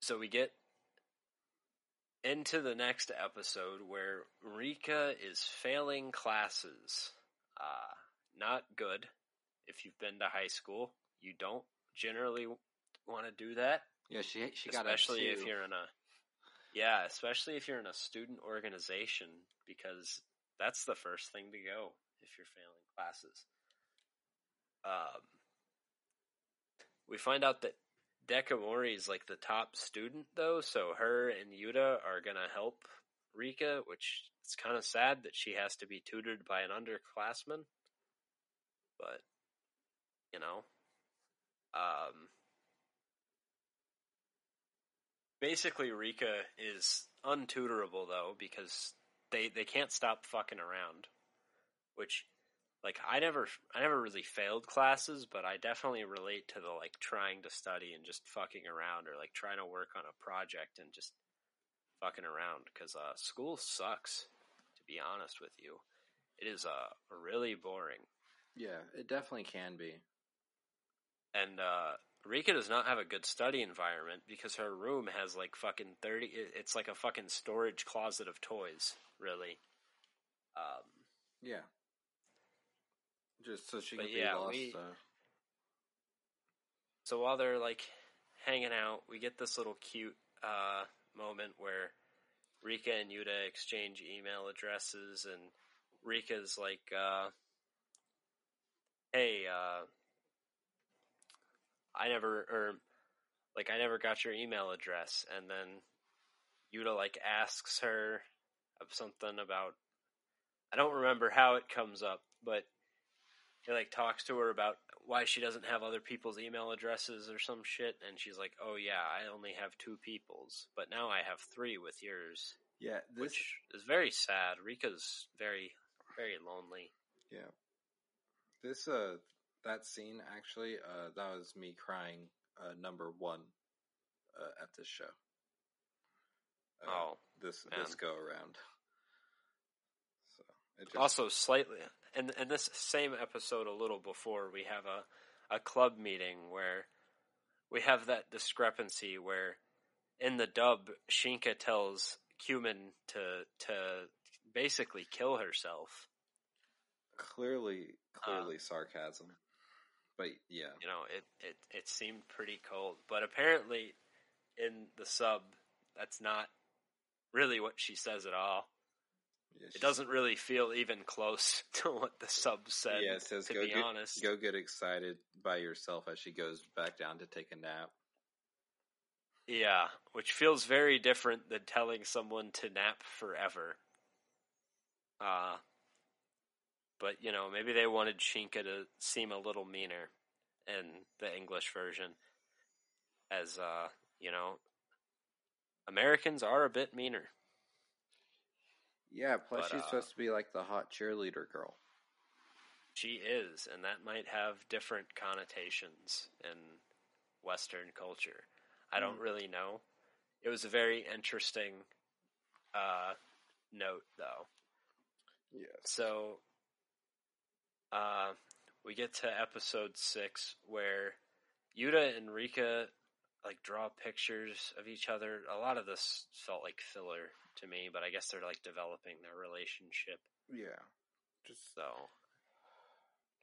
so we get into the next episode where Rika is failing classes. Uh, not good. If you've been to high school, you don't generally want to do that. Yeah, she she got especially if you're in a yeah, especially if you're in a student organization because that's the first thing to go if you're failing classes. Um, we find out that Dekomori is like the top student though, so her and Yuta are gonna help Rika, which it's kind of sad that she has to be tutored by an underclassman. But you know, um, basically Rika is untutorable though because they they can't stop fucking around, which like I never I never really failed classes, but I definitely relate to the like trying to study and just fucking around or like trying to work on a project and just fucking around because uh, school sucks. To be honest with you, it is uh really boring. Yeah, it definitely can be. And uh, Rika does not have a good study environment because her room has like fucking thirty. It's like a fucking storage closet of toys, really. Um, Yeah. Just so she can yeah, be lost. we- uh, So while they're like hanging out, we get this little cute uh, moment where Rika and Yuta exchange email addresses, and Rika's like, uh, "Hey, uh, I never, or like, I never got your email address," and then Yuta like asks her of something about. I don't remember how it comes up, but he like talks to her about why she doesn't have other people's email addresses or some shit and she's like oh yeah i only have two people's but now i have three with yours yeah, this which is very sad rika's very very lonely yeah. This uh that scene actually uh that was me crying uh number 1 uh at this show. Uh, oh this man. this go around. So, it just also slightly in, in this same episode a little before we have a, a club meeting where we have that discrepancy where in the dub shinka tells kumin to to basically kill herself clearly Uh, clearly sarcasm. But yeah. you know, it, it, it seemed pretty cold. But apparently, in the sub, that's not really what she says at all. yeah It doesn't really feel even close [LAUGHS] to what the sub said. Yeah, it says to go be get, honest, go get excited by yourself as she goes back down to take a nap. yeah, which feels very different than telling someone to nap forever. Uh but you know, maybe they wanted Shinka to seem a little meaner in the English version, as uh, you know, Americans are a bit meaner. Yeah, plus But, she's uh, supposed to be like the hot cheerleader girl. She is, and that might have different connotations in Western culture. I don't really know. It was a very interesting uh, note, though. Yes. So, uh, we get to episode six where Yuta and Rika like draw pictures of each other. A lot of this felt like filler to me, but I guess they're like developing their relationship. Yeah. Just So,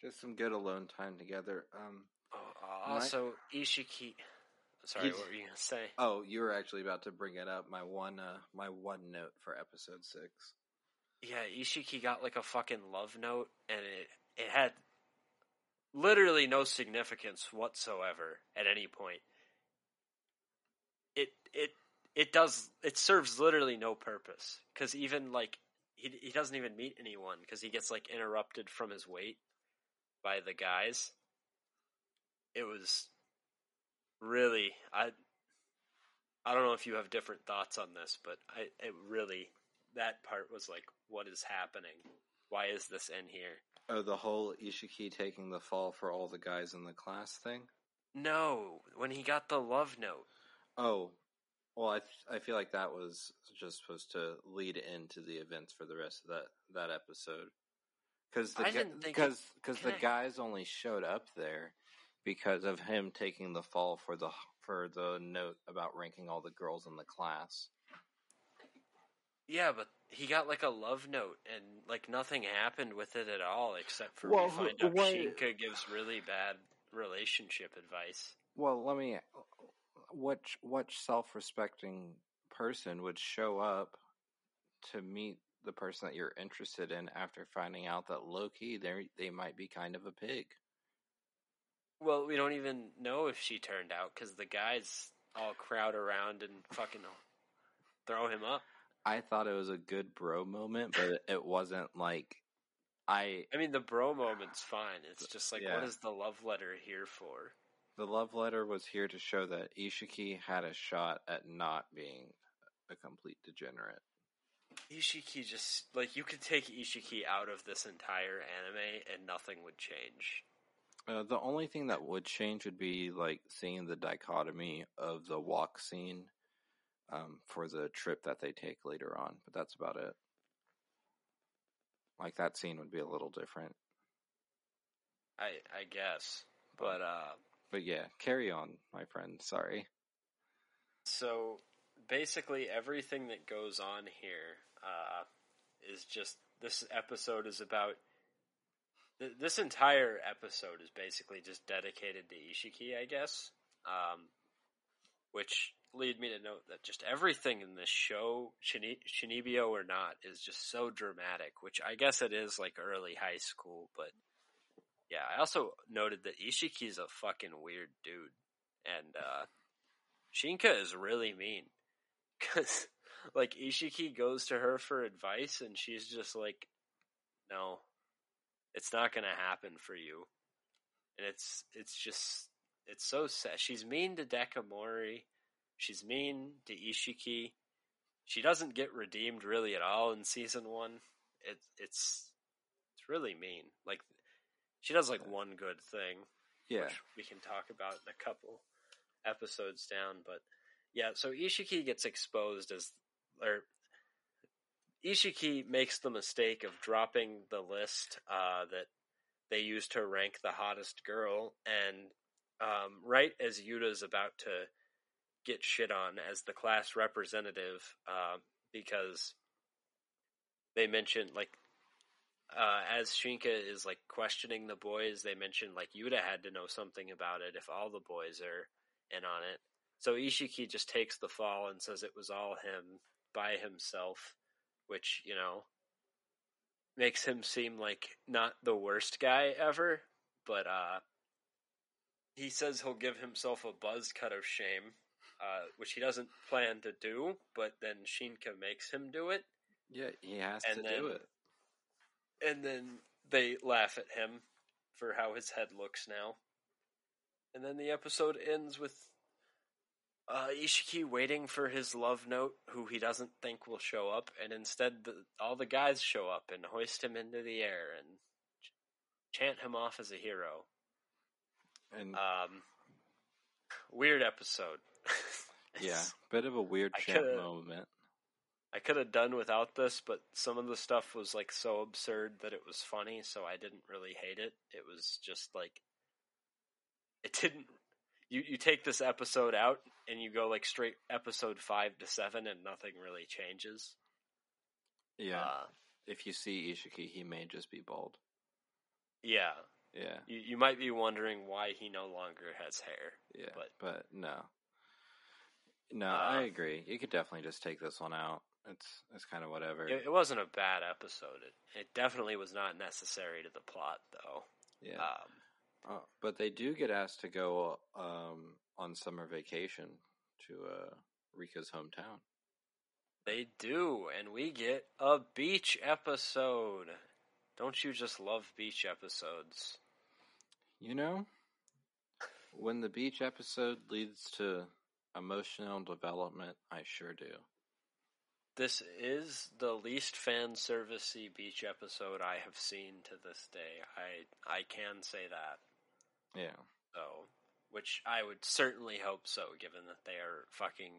just some good alone time together. Um oh, uh, My- also Ishiki. Sorry, what were you gonna say? oh, you were actually about to bring it up. My one uh my one note for episode 6. Yeah, Ishiki got like a fucking love note, and it it had literally no significance whatsoever at any point. It it it does it serves literally no purpose because even like he he doesn't even meet anyone because he gets like interrupted from his wait by the guys. It was really I I don't know if you have different thoughts on this, but I it really that part was like, what is happening? Why is this in here? Oh, the whole Ishiki taking the fall for all the guys in the class thing? No, when he got the love note. Oh. Well, I I feel like that was just supposed to lead into the events for the rest of that that episode. Because the I didn't think because because the connect- guys only showed up there because of him taking the fall for the for the note about ranking all the girls in the class. Yeah, but he got like a love note, and like nothing happened with it at all, except for Well, we find out what- Shinka gives really bad relationship advice. Well, let me. Which which self respecting person would show up to meet the person that you're interested in after finding out that low key they they might be kind of a pig? Well, we don't even know if she turned out because the guys all crowd around and fucking throw him up. I thought it was a good bro moment, but it wasn't like I I mean, the bro moment's fine. It's just like, Yeah. what is the love letter here for? the love letter was here to show that Ishiki had a shot at not being a complete degenerate. Ishiki just like you could take Ishiki out of this entire anime and nothing would change. Uh, the only thing that would change would be like seeing the dichotomy of the walk scene um, for the trip that they take later on, but that's about it. Like that scene would be a little different, I I guess, but uh, but yeah, carry on, my friend. Sorry. so basically everything that goes on here uh, is just this episode is about. th- This entire episode is basically just dedicated to Ishiki, I guess. Um, which lead me to note that just everything in this show, Shini- Shinibio or not, is just so dramatic. Which I guess it is like early high school, but yeah. I also noted that Ishiki's a fucking weird dude, and uh, Shinka is really mean [LAUGHS] because like Ishiki goes to her for advice, and she's just like, "No, it's not gonna happen for you," and it's it's just it's so sad. She's mean to Dekomori. She's mean to Ishiki. She doesn't get redeemed really at all in season one. It, it's it's really mean. Like she does like one good thing, Yeah, which we can talk about in a couple episodes down. But yeah, so Ishiki gets exposed as, or Ishiki makes the mistake of dropping the list uh, that they used to rank the hottest girl, and um, right as Yuta's about to get shit on as the class representative, uh, because they mentioned like uh, as Shinka is like questioning the boys, they mentioned like Yuta had to know something about it if all the boys are in on it. So Ishiki just takes the fall and says it was all him by himself, which, you know, makes him seem like not the worst guy ever, but uh he says he'll give himself a buzz cut of shame, uh, which he doesn't plan to do, but then Shinka makes him do it. yeah, he has to then- do it. and then they laugh at him for how his head looks now. And then the episode ends with uh, Ishiki waiting for his love note, who he doesn't think will show up, and instead the, all the guys show up and hoist him into the air and ch- chant him off as a hero. And Um, weird episode. [LAUGHS] yeah, bit of a weird champ moment. I could have done without this, but some of the stuff was like so absurd that it was funny, so I didn't really hate it. It was just like it didn't you you take this episode out and you go like straight episode 5 to 7 and nothing really changes. Yeah, Uh, if you see Ishiki, he may just be bald. yeah. Yeah, You you might be wondering why he no longer has hair. yeah, but- but, no, no, Uh, I agree. You could definitely just take this one out. It's it's kind of whatever. It, it wasn't a bad episode. It it definitely was not necessary to the plot though. yeah, Um Uh, but they do get asked to go um, on summer vacation to uh, Rika's hometown. They do, and we get a beach episode. Don't you just love beach episodes? You know, when the beach episode leads to emotional development, I sure do. This is the least fan servicey beach episode I have seen to this day. I I can say that. Yeah, So, which I would certainly hope so, given that they are fucking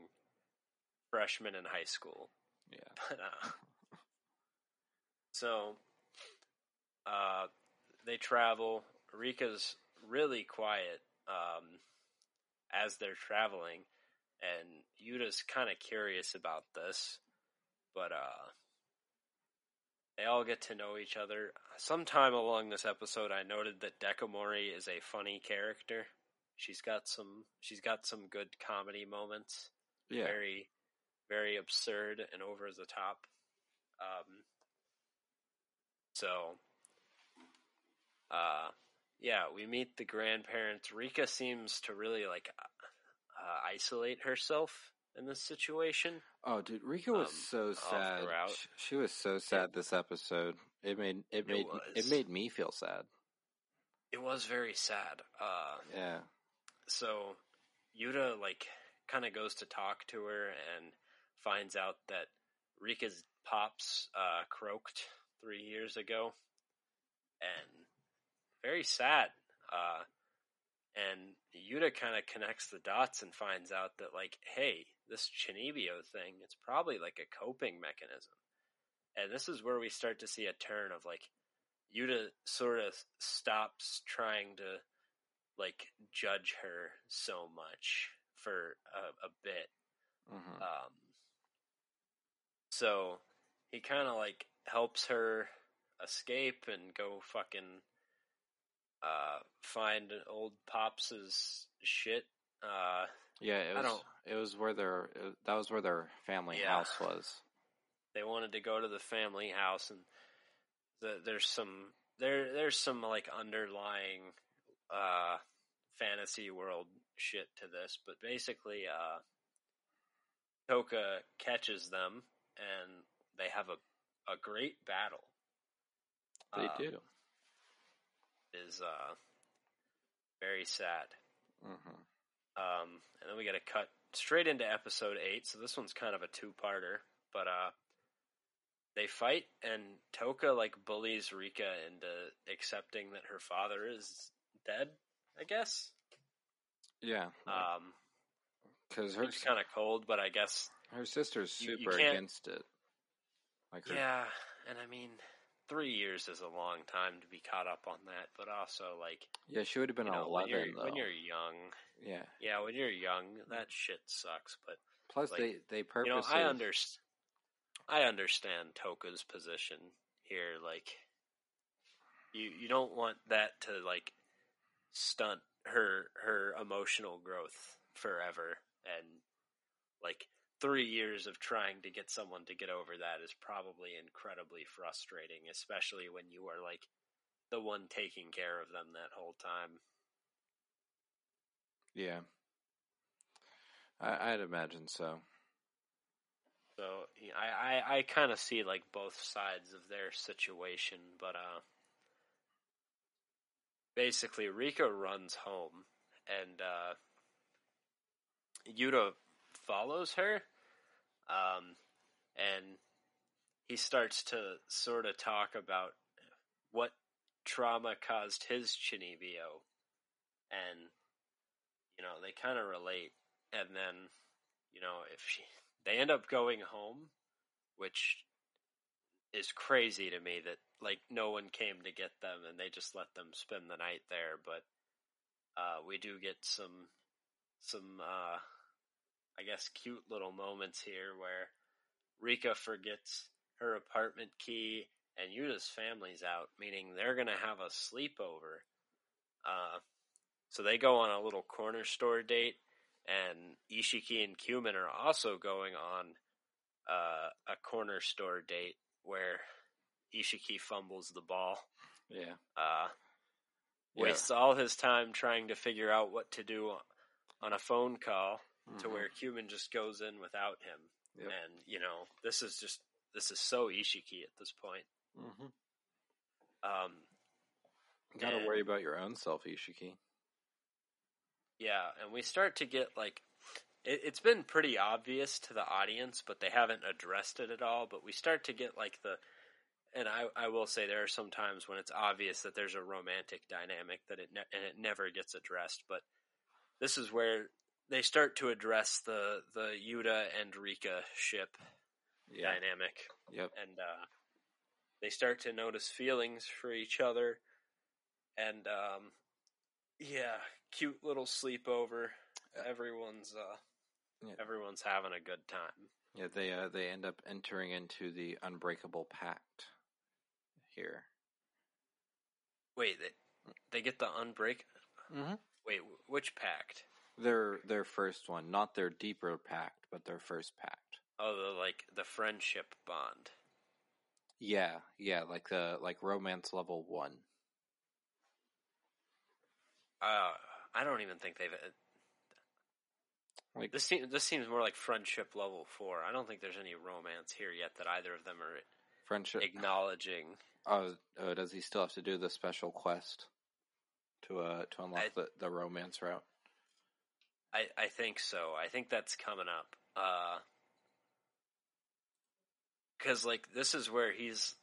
freshmen in high school. Yeah. [LAUGHS] But, uh, so uh, they travel. Rika's really quiet um, as they're traveling, and Yuta's kind of curious about this, but uh, they all get to know each other. Sometime along this episode, I noted that Dekomori is a funny character. She's got some. She's got some good comedy moments. Yeah. Very, very absurd and over the top. Um, so, uh, yeah, we meet the grandparents. Rika seems to really like uh, isolate herself in this situation. Oh, dude, Rika was Um, so sad. throughout. Sh- She was so sad this episode. It made it made it, was. made me feel sad. It was very sad. Uh, Yeah. so Yuta like kind of goes to talk to her and finds out that Rika's pops uh, croaked three years ago, and very sad. Uh, and Yuta kind of connects the dots and finds out that like, hey, this Chunibyo thing, it's probably like a coping mechanism, and this is where we start to see a turn of like Yuta sort of stops trying to like judge her so much for a, a bit. hmm Um, so he kind of like helps her escape and go fucking uh, find old pops's shit. Uh, yeah, it I was. don't- It was where their it, that was where their family Yeah. house was. they wanted to go to the family house and the, there's some there there's some like underlying uh fantasy world shit to this but basically uh Toka catches them and they have a a great battle They Uh, do. Is uh very sad hmm Um, and then we got to cut straight into episode eight. So this one's kind of a two-parter, but uh, they fight, and Toka like bullies Rika into accepting that her father is dead. I guess. Yeah, Um, because her kind of cold, but I guess her sister's you- you super against it. Like her, yeah. And I mean, three years is a long time to be caught up on that, but also like yeah, she would have been you know, when eleven you're though. when you're young, yeah. yeah, when you're young, that shit sucks. But Plus, like, they they you purposely. know, I understand. I understand Toka's position here. Like, you you don't want that to like stunt her her emotional growth forever, and like three years of trying to get someone to get over that is probably incredibly frustrating, especially when you are like the one taking care of them that whole time. Yeah, I, I'd imagine so. So I I, I kind of see like both sides of their situation, but uh, basically Rika runs home and uh, Yuta follows her, um, and he starts to sort of talk about what trauma caused his Chunibyo, and you know they kind of relate, and then you know if she [LAUGHS] they end up going home, which is crazy to me that like no one came to get them and they just let them spend the night there. But uh, we do get some some uh, I guess cute little moments here where Rika forgets her apartment key and Yuta's family's out, meaning they're gonna have a sleepover. Uh, so they go on a little corner store date and Ishiki and Kumin are also going on uh, a corner store date where Ishiki fumbles the ball, Yeah, uh, Yeah. wastes all his time trying to figure out what to do on a phone call to Mhm. where Kumin just goes in without him. Yep. And, you know, this is just, this is so Ishiki at this point. hmm Um, Got to And- worry about your own self, Ishiki. Yeah, and we start to get like it, it's been pretty obvious to the audience, but they haven't addressed it at all. But we start to get like the, and I I will say there are some times when it's obvious that there's a romantic dynamic that it ne- and it never gets addressed. But this is where they start to address the the Yuta and Rika ship Yeah. dynamic, Yep. and uh, they start to notice feelings for each other, and um, yeah, cute little sleepover. Yeah. Everyone's uh, Yeah. everyone's having a good time. Yeah, they uh, they end up entering into the unbreakable pact here. Wait, they they get the unbreak. Mm-hmm. Wait, which pact? Their their first one, not their deeper pact, but their first pact. Oh, the like the friendship bond. Yeah, yeah, like the like romance level one. Uh, I don't even think they've. uh, Like This seems this seems more like friendship level four. I don't think there's any romance here yet that either of them are friendship. acknowledging. Oh, oh, does he still have to do the special quest to uh to unlock I- the the romance route? I I think so. I think that's coming up. Uh, because like this is where he's,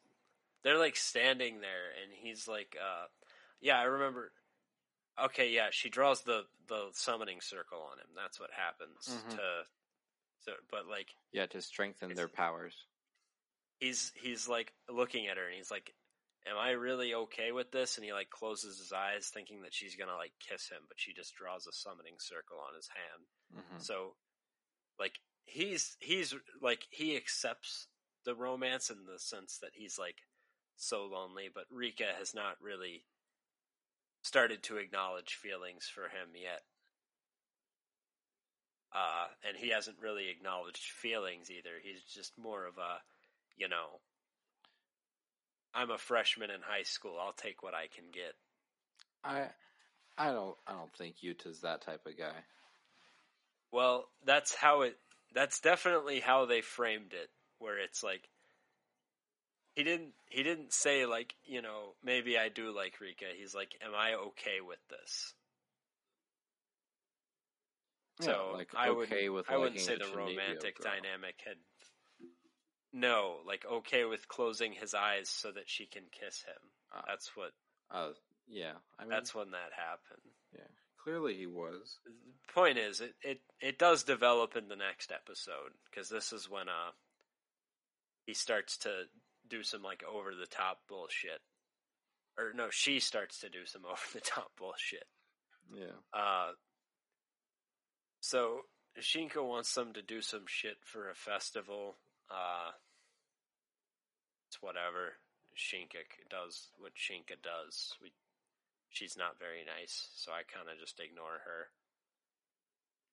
they're like standing there, and he's like, uh, yeah, I remember. Okay, yeah, she draws the the summoning circle on him. That's what happens Mhm. to. So, but like Yeah, to strengthen their powers. he's he's like looking at her and he's like am i really okay with this? And he like closes his eyes thinking that she's gonna like kiss him but she just draws a summoning circle on his hand. Hmm so like he's he's like he accepts the romance in the sense that he's like so lonely but rika has not really started to acknowledge feelings for him yet. Uh and he hasn't really acknowledged feelings either. He's just more of a you know i'm a freshman in high school i'll take what i can get I I don't I don't think Yuta's that type of guy. Well, that's how it. That's definitely how they framed it, where it's like he didn't. He didn't say like you know maybe I do like Rika. He's like, am I okay with this? Yeah, So like I would. okay with I wouldn't say the romantic dynamic had. No, like okay with closing his eyes so that she can kiss him. Ah. That's what. Uh, yeah, I mean, That's when that happened. yeah. Clearly, he was. the point is it, it it does develop in the next episode because this is when uh he starts to do some like over the top bullshit or no she starts to do some [LAUGHS] over the top bullshit Yeah. uh so Shinka wants them to do some shit for a festival uh it's whatever Shinka does what Shinka does we she's not very nice, so I kind of just ignore her.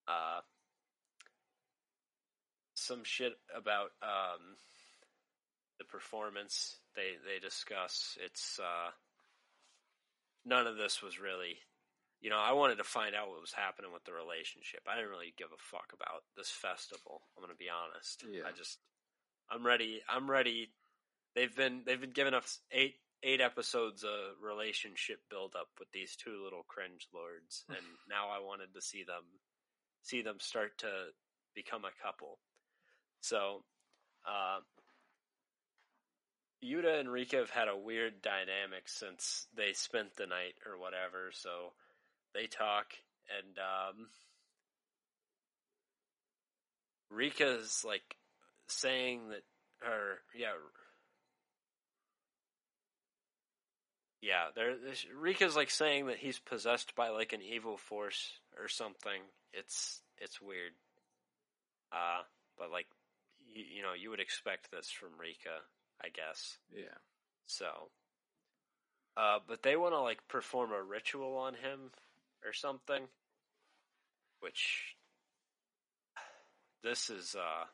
Uh, some shit about um, the performance they they discuss. It's uh, none of this was really, you know, I wanted to find out what was happening with the relationship. I didn't really give a fuck about this festival. I'm gonna be honest. Yeah. I just, I'm ready. I'm ready. They've been they've been giving us eight eight episodes of relationship build up with these two little cringe lords, [SIGHS] and now I wanted to see them see them start to become a couple. So, uh, Yuta and Rika have had a weird dynamic since they spent the night or whatever. So they talk, and um, Rika's like saying that her yeah yeah there this- Rika's like saying that he's possessed by like an evil force or something. It's it's weird. Uh, but like you, you know you would expect this from Rika, I guess. Yeah. So, uh, but they want to like perform a ritual on him or something, which this is. Uh,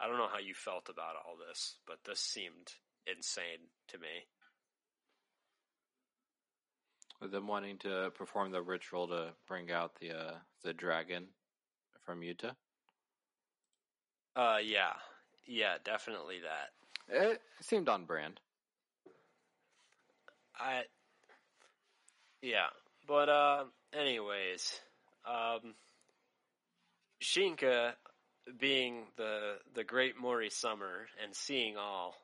I don't know how you felt about all this, but this seemed insane to me. Them wanting to perform the ritual to bring out the uh, the dragon from Yuta. Uh, yeah, yeah, definitely that. It seemed on brand. I, yeah, but uh, anyways, um, Shinka, being the the great Mori Summer and seeing all,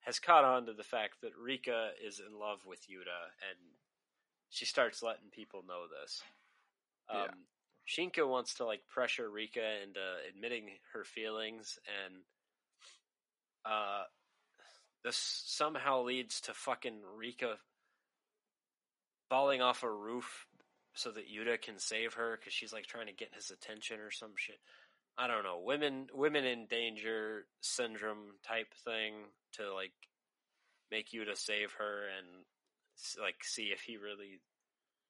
has caught on to the fact that Rika is in love with Yuta, and she starts letting people know this. Um, Yeah. Shinka wants to like pressure Rika into admitting her feelings, and uh, this somehow leads to fucking Rika falling off a roof so that Yuta can save her because she's like trying to get his attention or some shit. I don't know, women women in danger syndrome type thing to like make Yuta save her and like see if he really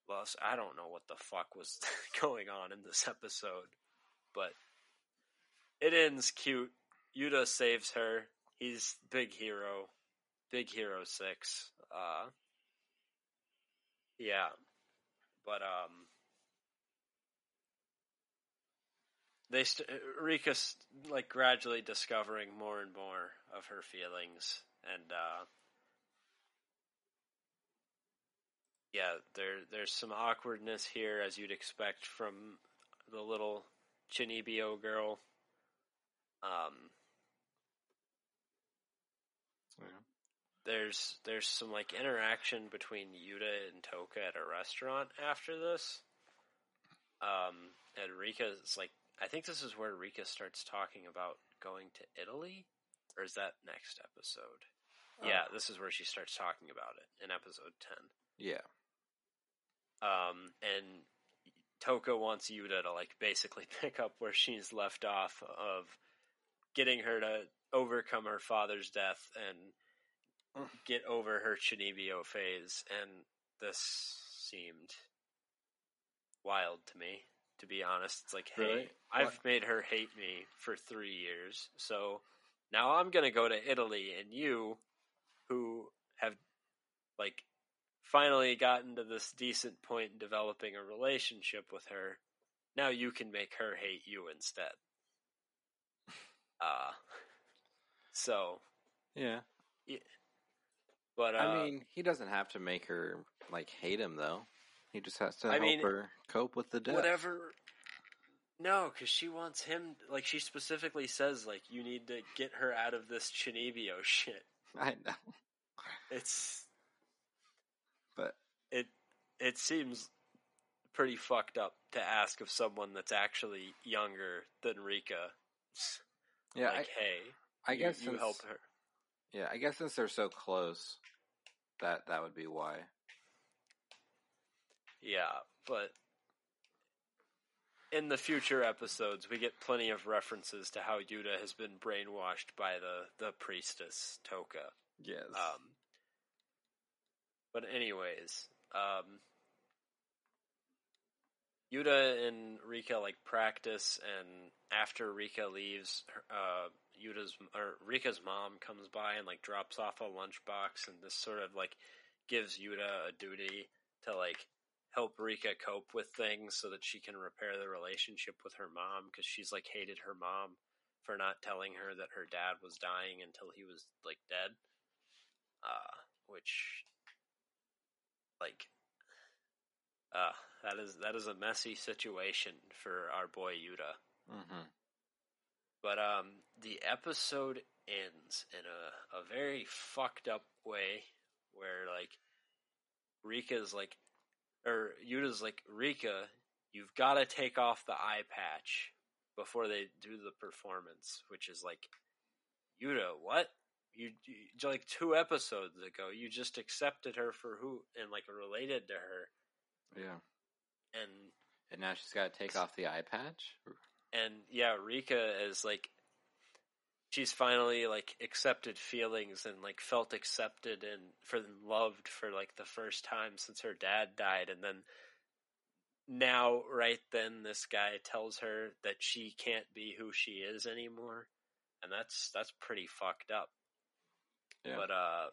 lost. I don't know what the fuck was [LAUGHS] going on in this episode, but it ends cute. Yuta saves her. He's big hero, big hero six. Uh, yeah, but um, they st- Rika's like gradually discovering more and more of her feelings, and uh, yeah, there there's some awkwardness here as you'd expect from the little Chunibyo girl. Um, Yeah. there's there's some like interaction between Yuta and Toka at a restaurant after this. Um, and Rika's like, I think this is where Rika starts talking about going to Italy, or is that next episode? Yeah, Oh. this is where she starts talking about it in episode ten. Yeah. Um, and Toka wants Yuta to like basically [LAUGHS] pick up where she's left off of getting her to overcome her father's death and get over her Chunibyo phase. And this seemed wild to me, to be honest. It's like, hey, Really? I've What? made her hate me for three years, so now I'm gonna go to Italy, and you, who have like finally gotten to this decent point in developing a relationship with her, now you can make her hate you instead. [LAUGHS] Uh so Yeah. but uh I mean, he doesn't have to make her like hate him though. He just has to I help mean, her cope with the death. whatever no, because she wants him. Like she specifically says, like you need to get her out of this Chunibyo [LAUGHS] shit. [LAUGHS] I know, It's but it. It seems pretty fucked up to ask of someone that's actually younger than Rika. yeah, like, hey, I, I you, guess you since, help her. Yeah, I guess since they're so close, that that would be why. Yeah, but in the future episodes, we get plenty of references to how Yuta has been brainwashed by the the priestess Toka. Yes. Um, but anyways, um, Yuta and Rika like practice, and after Rika leaves, uh, Yuta's or Rika's mom comes by and like drops off a lunchbox, and this sort of like gives Yuta a duty to like help Rika cope with things so that she can repair the relationship with her mom because she's like hated her mom for not telling her that her dad was dying until he was like dead uh, which like uh, that is that is a messy situation for our boy Yuta. hmm But um, the episode ends in a a very fucked up way, where like Rika's like, or Yuta's like Rika, you've got to take off the eye patch before they do the performance, which is like, Yuta, what? You, you like two episodes ago, you just accepted her for who and like related to her, Yeah. and And now she's got to take off the eye patch. and yeah, Rika is like she's finally like accepted feelings and like felt accepted and for loved for like the first time since her dad died. And then now right then this guy tells her that she can't be who she is anymore. And that's that's pretty fucked up. Yeah. but uh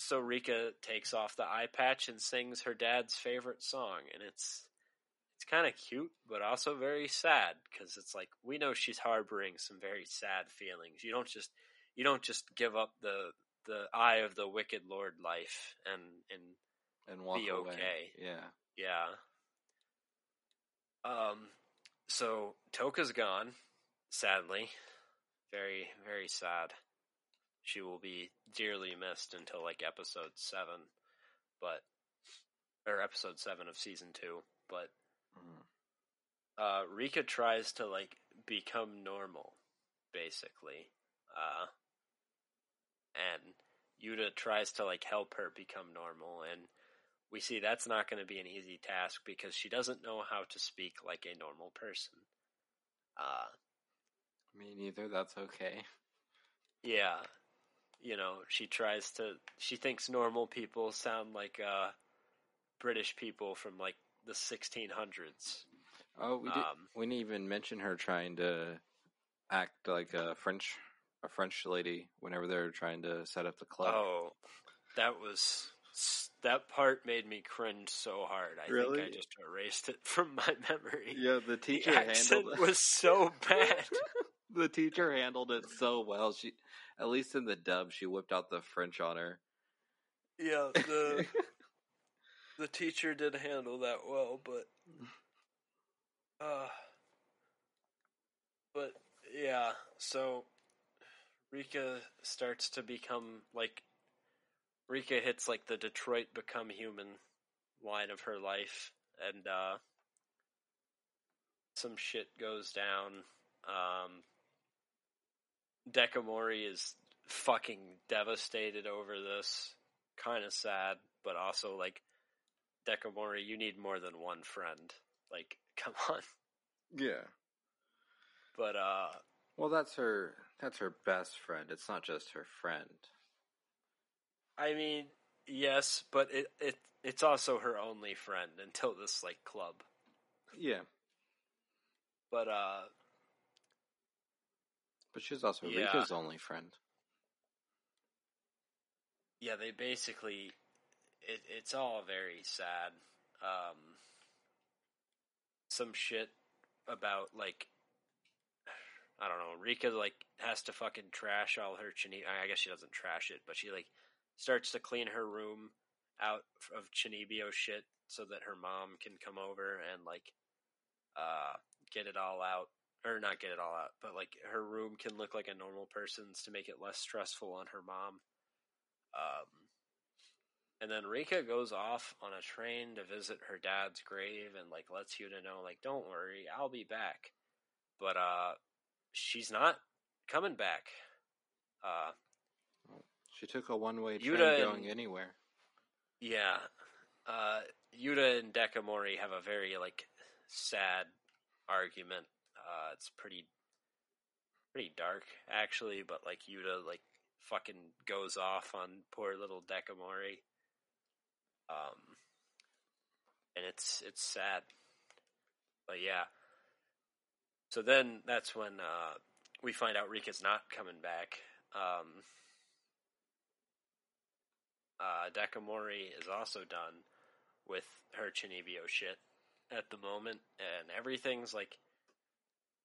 so Rika takes off the eye patch and sings her dad's favorite song. And it's it's kind of cute, but also very sad because it's like we know she's harboring some very sad feelings. You don't just you don't just give up the the eye of the wicked lord life and and and walk be away. okay. Yeah. yeah. Um, so Toka's gone, sadly, very very sad. She will be dearly missed until like episode seven, but or episode seven of season two, but. Uh, Rika tries to like become normal, basically, uh, and Yuta tries to like help her become normal, and we see that's not going to be an easy task because she doesn't know how to speak like a normal person. Uh, Me neither. That's okay. yeah, you know, she tries to. She thinks normal people sound like uh, British people from like the 1600s. Oh, we did. Um, we didn't even mention her trying to act like a French, a French lady whenever they're trying to set up the club. Oh, that was that part made me cringe so hard. I Really? think I just erased it from my memory. yeah, the the teacher accent handled was so bad. [LAUGHS] the teacher handled it so well. She, at least in the dub, she whipped out the French on her. yeah, the [LAUGHS] the teacher did handle that well, but uh but yeah, so Rika starts to become like Rika hits like the Detroit become human line of her life and uh some shit goes down. Um Dekomori is fucking devastated over this. Kind of sad, but also like Dekomori, you need more than one friend. Like, [LAUGHS] come on. yeah. But uh Well, that's her. That's her best friend. It's not just her friend. I mean, yes, but it it it's also her only friend until this like club. Yeah, But uh but she's also Yeah. Rika's only friend. yeah, they basically it it's all very sad. Um some shit about like I don't know, Rika like has to fucking trash all her chini I guess she doesn't trash it, but she like starts to clean her room out of Chunibyo shit so that her mom can come over and like uh get it all out or not get it all out, but like her room can look like a normal person's to make it less stressful on her mom. Um, and then Rika goes off on a train to visit her dad's grave and like lets Yuta know like don't worry, I'll be back. But uh she's not coming back. Uh She took a one-way train Yuta going and- anywhere. yeah. Uh Yuta and Dekomori have a very like sad argument. Uh it's pretty pretty dark actually, but like Yuta like fucking goes off on poor little Dekomori. Um and it's it's sad. But yeah. So then that's when uh we find out Rika's not coming back. Um uh Dekomori is also done with her Chunibyo shit at the moment and everything's like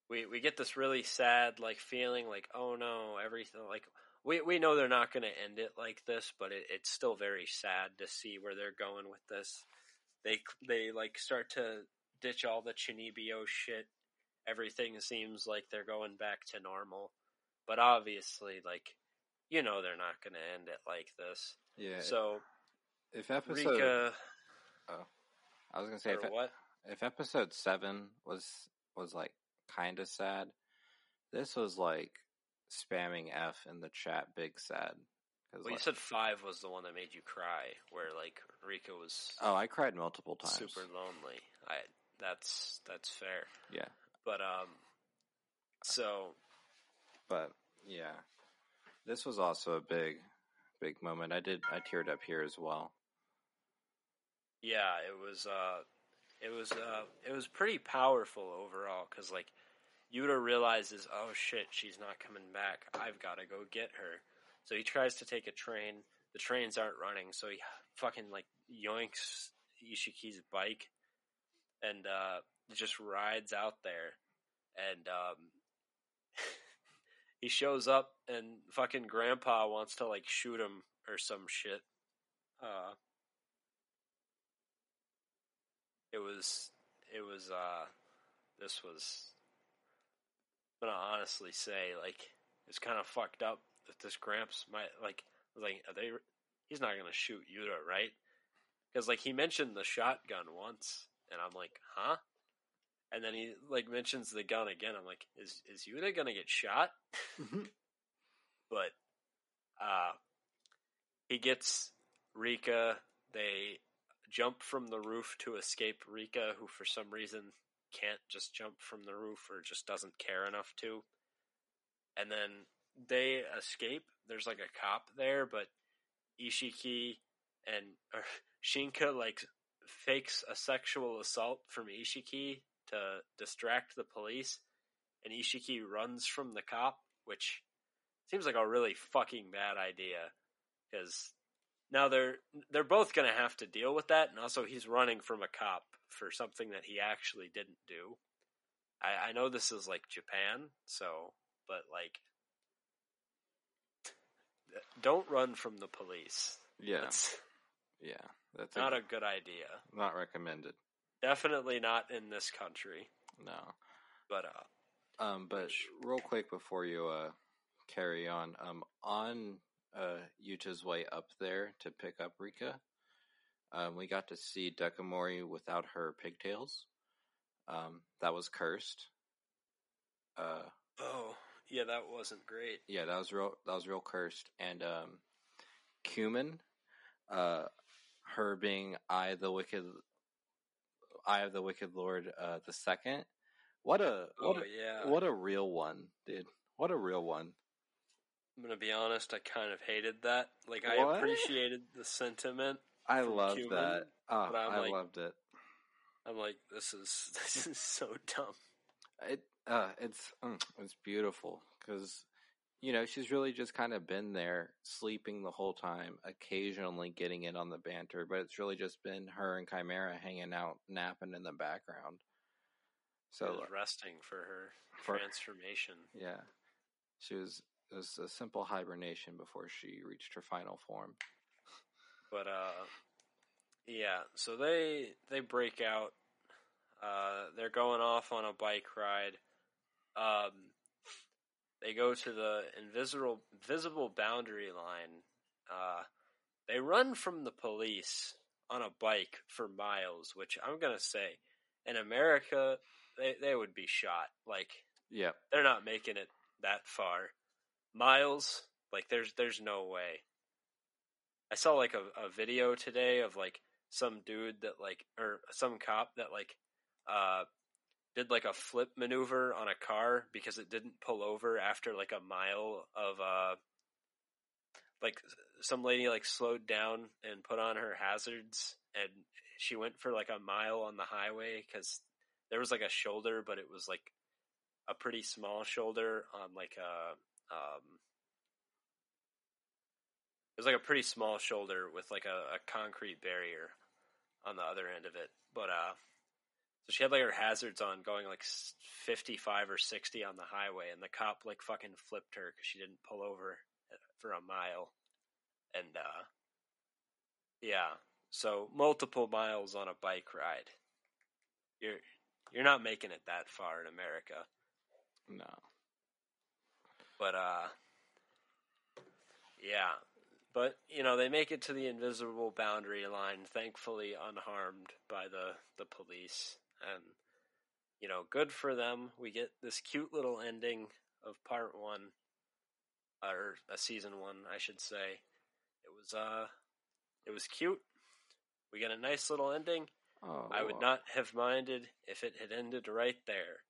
we we get this really sad like feeling like oh no everything like we we know they're not going to end it like this but it, it's still very sad to see where they're going with this. They they like start to ditch all the Chunibyo shit. Everything seems like they're going back to normal. But obviously like you know they're not going to end it like this. Yeah. so if episode, Rika oh, I was gonna say if, what? if episode seven was was like kind of sad, this was like spamming F in the chat, big sad. well you said 5 was the one that made you cry where like Rika was oh, I cried multiple times. super lonely. I that's that's fair. Yeah, But um so but yeah, this was also a big, big moment. I did. I teared up here as well. yeah, it was uh it was uh it was pretty powerful overall cuz like Yuta realizes, "Oh shit, she's not coming back. I've got to go get her." So he tries to take a train. The trains aren't running, so he fucking like yoinks Isshiki's bike and uh just rides out there and um [LAUGHS] he shows up and fucking grandpa wants to like shoot him or some shit. Uh it was it was uh this was Gonna honestly say like it's kind of fucked up that this Gramps might like I was like are they he's not gonna shoot Yuta right because like he mentioned the shotgun once and I'm like huh And then he like mentions the gun again. I'm like, is is Yuta gonna get shot? [LAUGHS] but uh, he gets Rika. They jump from the roof to escape Rika, who for some reason can't just jump from the roof or just doesn't care enough to. And then they escape. There's like a cop there, but Isshiki and [LAUGHS] Shinka like fakes a sexual assault from Isshiki to distract the police, and Isshiki runs from the cop, which seems like a really fucking bad idea because now they're they're both going to have to deal with that, and also he's running from a cop for something that he actually didn't do. I, I know this is like Japan, so but like, [LAUGHS] don't run from the police. Yeah, That's [LAUGHS] yeah, that's not a good idea. not recommended. Definitely not in this country. No. But uh, Um, but real quick before you uh carry on, um, on uh Yuta's way up there to pick up Rika, um, we got to see Dekomori without her pigtails. Um, that was cursed. Uh, oh yeah, that wasn't great. yeah, that was real. That was real cursed. And um, Kumin, uh, her being I the wicked, I of the wicked lord, uh, the second. What a what oh a, yeah. what a real one, dude. What a real one. I'm gonna be honest. I kind of hated that. Like What? I appreciated the sentiment. I From loved that. Oh, I'm like- loved it. I'm like, this is [LAUGHS] this is so dumb. It uh, it's mm, it's beautiful because you know she's really just kind of been there sleeping the whole time, occasionally getting in on the banter, but it's really just been her and Chimera hanging out, napping in the background. So was resting for her For- transformation. yeah, she was it was a simple hibernation before she reached her final form. But uh, yeah. So they they break out. Uh, they're going off on a bike ride. Um, they go to the invisible visible boundary line. Uh, they run from the police on a bike for miles, which I'm gonna say, in America, they they would be shot. Like yeah, they're not making it that far. Miles, like there's there's no way. I saw like a, a video today of like some dude that like or some cop that like uh did like a flip maneuver on a car because it didn't pull over after like a mile of uh like some lady like slowed down and put on her hazards and she went for like a mile on the highway cuz there was like a shoulder but it was like a pretty small shoulder on like a um it was like a pretty small shoulder with like a, a concrete barrier on the other end of it. But uh so she had like her hazards on going like 55 or 60 on the highway and the cop like fucking flipped her because she didn't pull over uh, for a mile. And uh yeah. So multiple miles on a bike ride. You're you're not making it that far in america. No. but uh yeah but you know they make it to the invisible boundary line thankfully unharmed by the the police. And you know good for them. We get this cute little ending of part 1 or a season 1 I should say. It was uh it was cute. We get a nice little ending. Oh, I would not have minded if it had ended right there.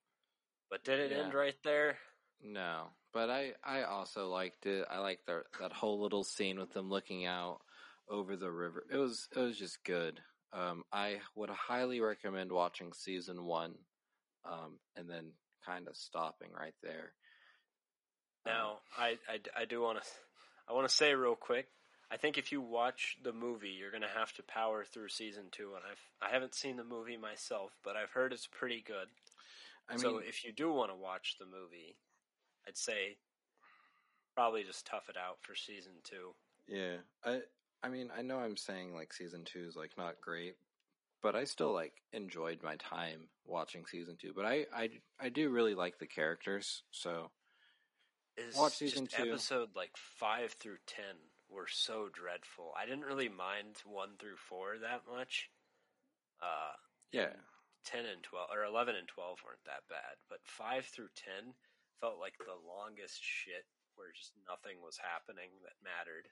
But did it Yeah. end right there? No, but I I also liked it. I liked the, that whole little scene with them looking out over the river. It was it was just good. Um, I would highly recommend watching season one, um, and then kind of stopping right there. Um, Now, I, I, I do want to I want to say real quick. I think if you watch the movie, you're going to have to power through season two. And I've I haven't seen the movie myself, but I've heard it's pretty good. I mean, so if you do want to watch the movie, I'd say probably just tough it out for season two. yeah, I I mean I know I'm saying like season two is like not great, but I still like enjoyed my time watching season two. But I I I do really like the characters, so Is Watch season two. episode like five through ten were so dreadful. I didn't really mind one through four that much. Uh, yeah. 10 and 12 or 11 and 12 weren't that bad, but 5 through 10 felt like the longest shit where just nothing was happening that mattered.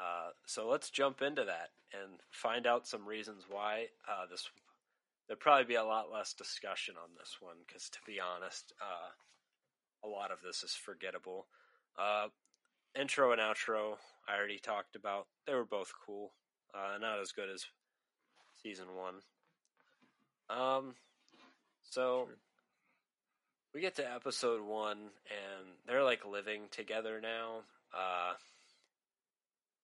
Uh, so let's jump into that and find out some reasons why uh, this. There'd probably be a lot less discussion on this one because, to be honest, uh, a lot of this is forgettable. Uh, intro and outro, I already talked about. They were both cool. Uh, not as good as season one. Um, so sure. We get to episode one, and they're like living together now. Uh,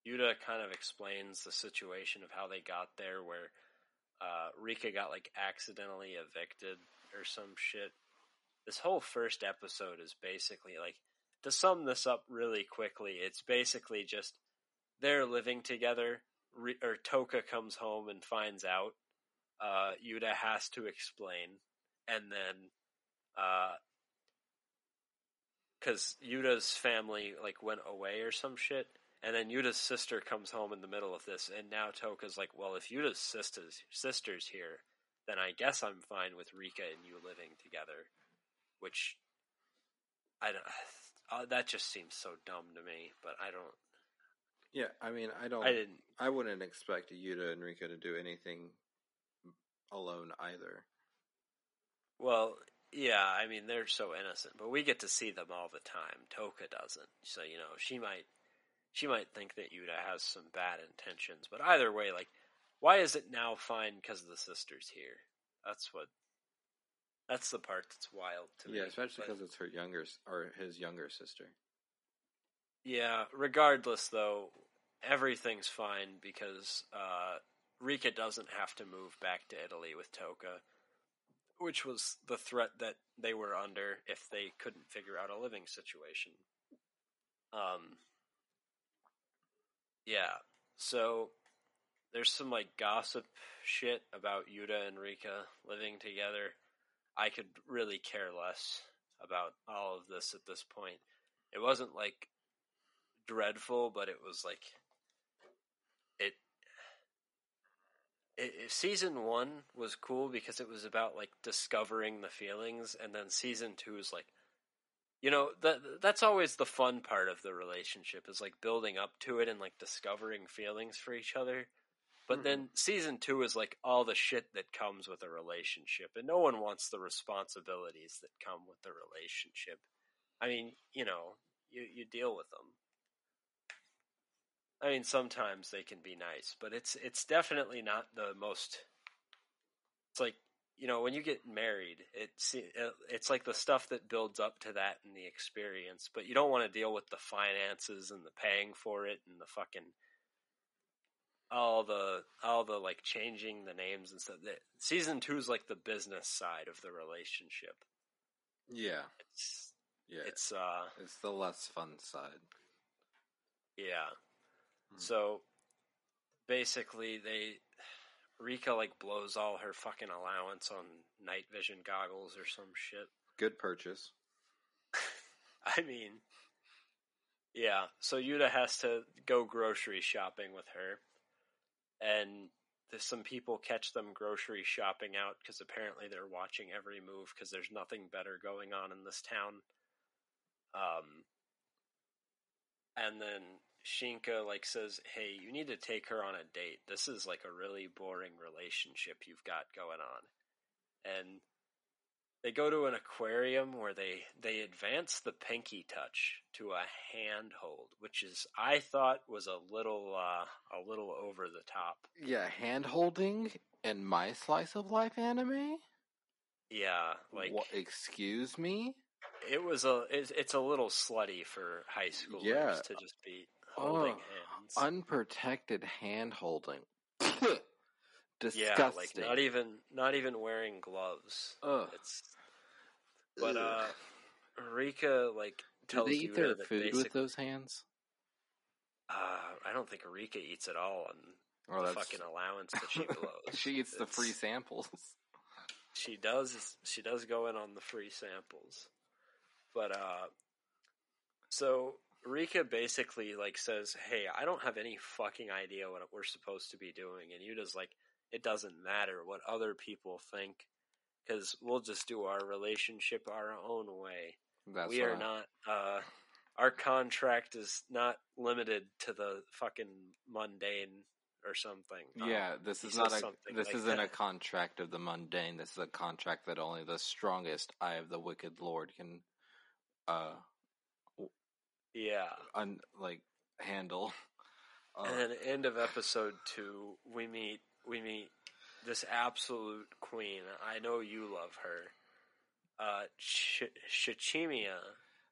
Yuta kind of explains the situation of how they got there, where uh, Rika got like accidentally evicted or some shit. This whole first episode is basically like to sum this up really quickly. It's basically just they're living together. or Toka comes home and finds out. Uh, Yuta has to explain, and then because uh, Yuta's family like went away or some shit, and then Yuta's sister comes home in the middle of this, and now Toka's like, well, if Yuta's sister's sister's here, then I guess I'm fine with Rika and you living together, which I don't. Uh, that just seems so dumb to me, but I don't. Yeah, I mean, I don't. I didn't. I wouldn't expect Yuta and Rika to do anything alone either. Well, yeah, I mean they're so innocent, but we get to see them all the time. Toka doesn't, so you know she might she might think that Yuta has some bad intentions. But either way, like, why is it now fine because the sister's here? That's what. That's the part that's wild to me. Yeah, especially because it's her younger or his younger sister. Yeah. Regardless, though, everything's fine because uh, Rika doesn't have to move back to Italy with Toka, which was the threat that they were under if they couldn't figure out a living situation. Um, yeah. So there's some like gossip shit about Yuta and Rika living together. I could really care less about all of this at this point. It wasn't like dreadful, but it was like it, it, season 1 was cool because it was about like discovering the feelings and then season 2 is like you know that that's always the fun part of the relationship is like building up to it and like discovering feelings for each other. But mm-hmm. then season two is like all the shit that comes with a relationship and no one wants the responsibilities that come with the relationship. I mean you know you, you deal with them i mean sometimes they can be nice but it's it's definitely not the most it's like you know, when you get married, it's it's like the stuff that builds up to that and the experience, but you don't want to deal with the finances and the paying for it and the fucking all the all the like changing the names and stuff. Season two is like the business side of the relationship. Yeah, it's yeah, it's uh, it's the less fun side. Yeah, hmm. so basically they Rika like blows all her fucking allowance on night vision goggles or some shit. Good purchase. [LAUGHS] I mean, yeah. So Yuta has to go grocery shopping with her, and some people catch them grocery shopping out because apparently they're watching every move because there's nothing better going on in this town. Um, and then Shinka like says, "Hey, you need to take her on a date. This is like a really boring relationship you've got going on." And they go to an aquarium where they they advance the pinky touch to a handhold, which is I thought was a little uh, a little over the top. Yeah, hand holding in my slice of life anime. Yeah, like what, excuse me. It was a it's, it's a little slutty for high schoolers yeah. to just be holding oh, hands. Unprotected hand holding. [LAUGHS] Disgusting. Yeah, like not even not even wearing gloves. Ugh. It's but uh Rika like tells Do they eat their food with those hands? Uh, I don't think Rika eats at all on oh, the fucking allowance that she [LAUGHS] blows. she eats it's, the free samples. She does. She does go in on the free samples, but uh, so Rika basically like says, "Hey, I don't have any fucking idea what we're supposed to be doing," and Yuta's like, it doesn't matter what other people think because we'll just do our relationship our own way. That's we are not. Uh, our contract is not limited to the fucking mundane or something. Um, Yeah, this is not a this like isn't a contract of the mundane. This is a contract that only the strongest eye of the wicked lord can uh yeah. un, like handle. Uh, And then end of episode two, we meet we meet this absolute queen. I know you love her. Uh, Sh- Shichimiya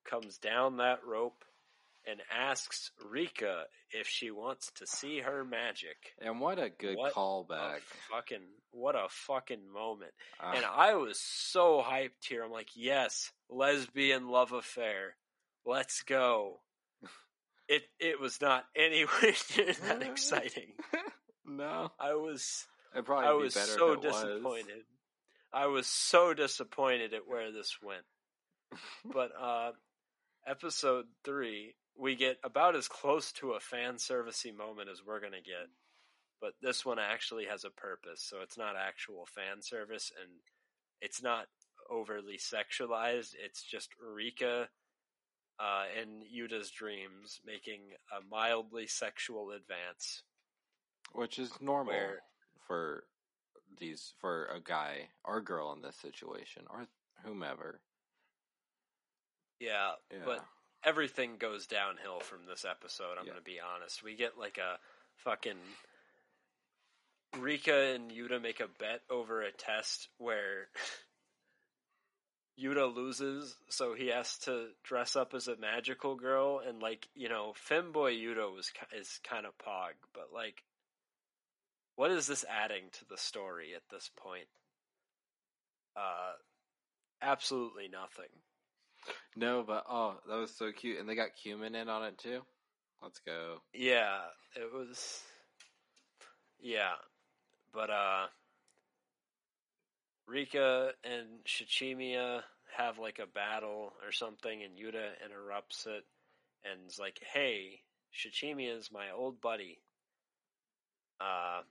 comes down that rope and asks Rika if she wants to see her magic. and what a good What callback. A fucking what a fucking moment! Uh, And I was so hyped here. I'm like, yes, lesbian love affair. Let's go. It it was not [LAUGHS] anywhere near that [LAUGHS] exciting. no, I was it'd probably I was better so it was. disappointed. I was so disappointed at where this went. [LAUGHS] But uh episode 3, we get about as close to a fan servicey moment as we're going to get. But this one actually has a purpose, so it's not actual fan service and it's not overly sexualized. It's just Rika uh, in Yuta's dreams making a mildly sexual advance. which is normal Where- for these for a guy or girl in this situation or whomever. Yeah, Yeah. but everything goes downhill from this episode. I'm Yeah. going to be honest. We get like a fucking Rika and Yuta make a bet over a test where [LAUGHS] Yuta loses, so he has to dress up as a magical girl, and like you know, femboy Yuta was is kind of pog, but like, what is this adding to the story at this point? Uh, absolutely nothing. No, but oh, that was so cute, and they got kumin in on it too. Let's go. Yeah, it was. Yeah, but uh, Rika and Shichimiya have like a battle or something, and Yuta interrupts it and is like, "Hey, Shichimiya is my old buddy." Uh,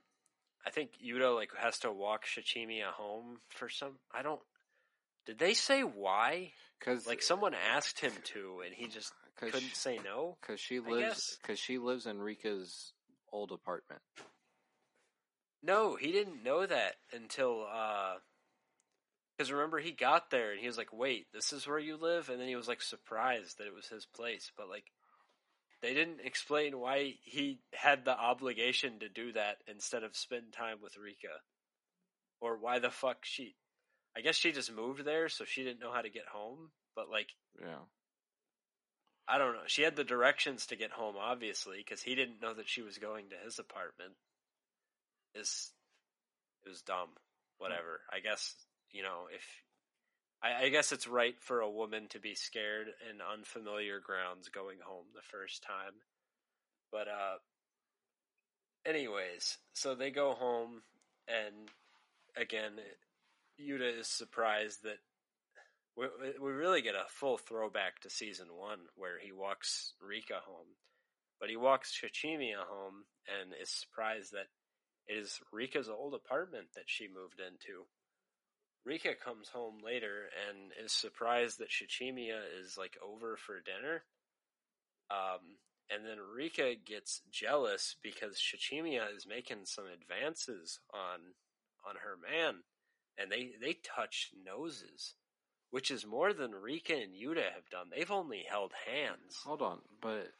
I think Yuta like has to walk Shichimiya home for some. I don't. Did they say why? Because Like someone asked him to, and he just [LAUGHS] couldn't say no. because she lives because she lives in Rika's old apartment. No, he didn't know that until because remember he got there and he was like, "Wait, this is where you live," and then he was like surprised that it was his place. But like, they didn't explain why he had the obligation to do that instead of spend time with Rika, or why the fuck she. I guess she just moved there, so she didn't know how to get home. But like, Yeah, I don't know. She had the directions to get home, obviously, because he didn't know that she was going to his apartment. Is it was dumb. Whatever. I guess you know if I, I guess it's right for a woman to be scared in unfamiliar grounds going home the first time. But uh, anyways, so they go home, and again, Yuta is surprised that we, we really get a full throwback to season one where he walks Rika home, but he walks Shichimiya home and is surprised that it is Rika's old apartment that she moved into. Rika comes home later and is surprised that Shichimiya is like over for dinner. Um, and then Rika gets jealous because Shichimiya is making some advances on on her man, and they they touch noses which is more than Rika and Yuta have done. They've only held hands. hold on, but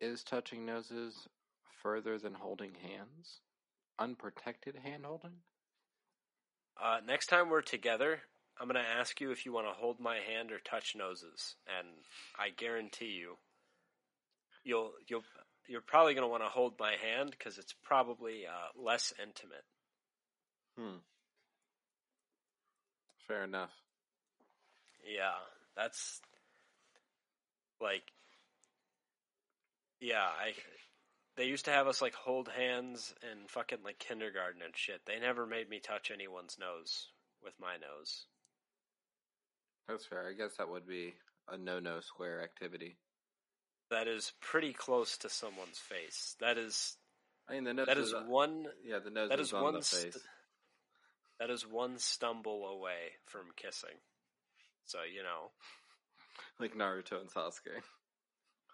is touching noses further than holding hands? Unprotected hand holding? Uh, next time we're together, I'm going to ask you if you want to hold my hand or touch noses, and I guarantee you, you'll you'll you're probably going to want to hold my hand because it's probably uh, less intimate. Hmm. Fair enough. Yeah, that's like, yeah, I. They used to have us like hold hands in fucking like kindergarten and shit. They never made me touch anyone's nose with my nose. That's fair. I guess that would be a no-no square activity. That is pretty close to someone's face. That is I mean, the nose That is uh, one. Yeah, the nose That is is on one. the st- face. that is one stumble away from kissing. So you know, like Naruto and Sasuke.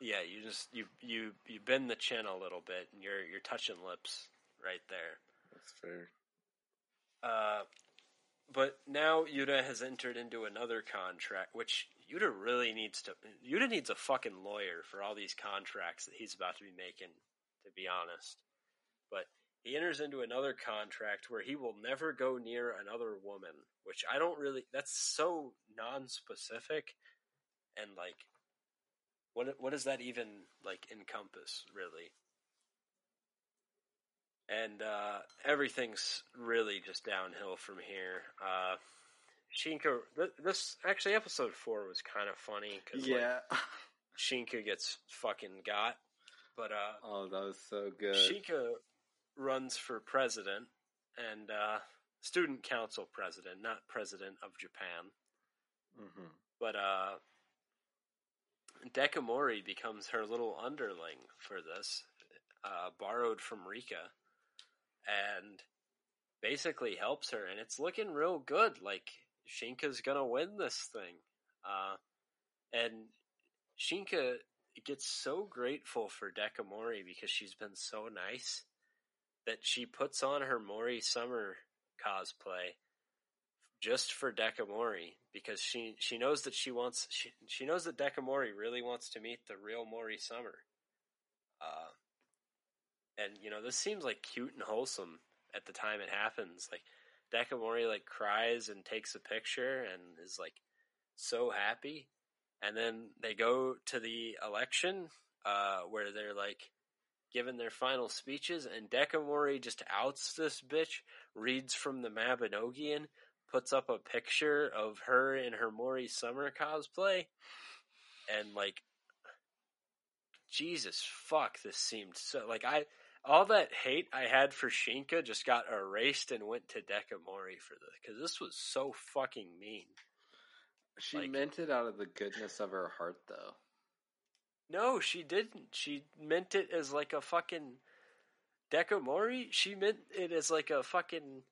Yeah, you just you you you bend the chin a little bit, and you're you're touching lips right there. That's fair. Uh, but now Yuta has entered into another contract, which Yuta really needs to. Yuta needs a fucking lawyer for all these contracts that he's about to be making. To be honest, but he enters into another contract where he will never go near another woman, which I don't really. That's so non-specific, and like, what what does that even like encompass really? and uh, everything's really just downhill from here. Uh, Shinka, th- this actually episode four was kind of funny because Yeah. [LAUGHS] Shinka gets fucking got, but uh, oh, that was so good. Shinka runs for president and uh, student council president, not president of Japan. hmm But uh, Dekomori becomes her little underling for this, uh, borrowed from Rika, and basically helps her. And it's looking real good. Like Shinka's gonna win this thing, uh, and Shinka gets so grateful for Dekomori because she's been so nice that she puts on her Mori Summer cosplay just for Dekomori because she she knows that she wants she she knows that Dekomori really wants to meet the real Mori Summer. Uh, and you know this seems like cute and wholesome at the time it happens. Like Dekomori like cries and takes a picture and is like so happy, and then they go to the election uh, where they're like giving their final speeches, and Dekomori just outs this bitch, reads from the Mabinogion, puts up a picture of her in her Mori Summer cosplay, and like, Jesus fuck, this seemed so like I all that hate I had for Shinka just got erased and went to Dekomori for this because this was so fucking mean. She Like- meant it out of the goodness of her heart, though. No, she didn't. She meant it as like a fucking Dekomori. She meant it as like a fucking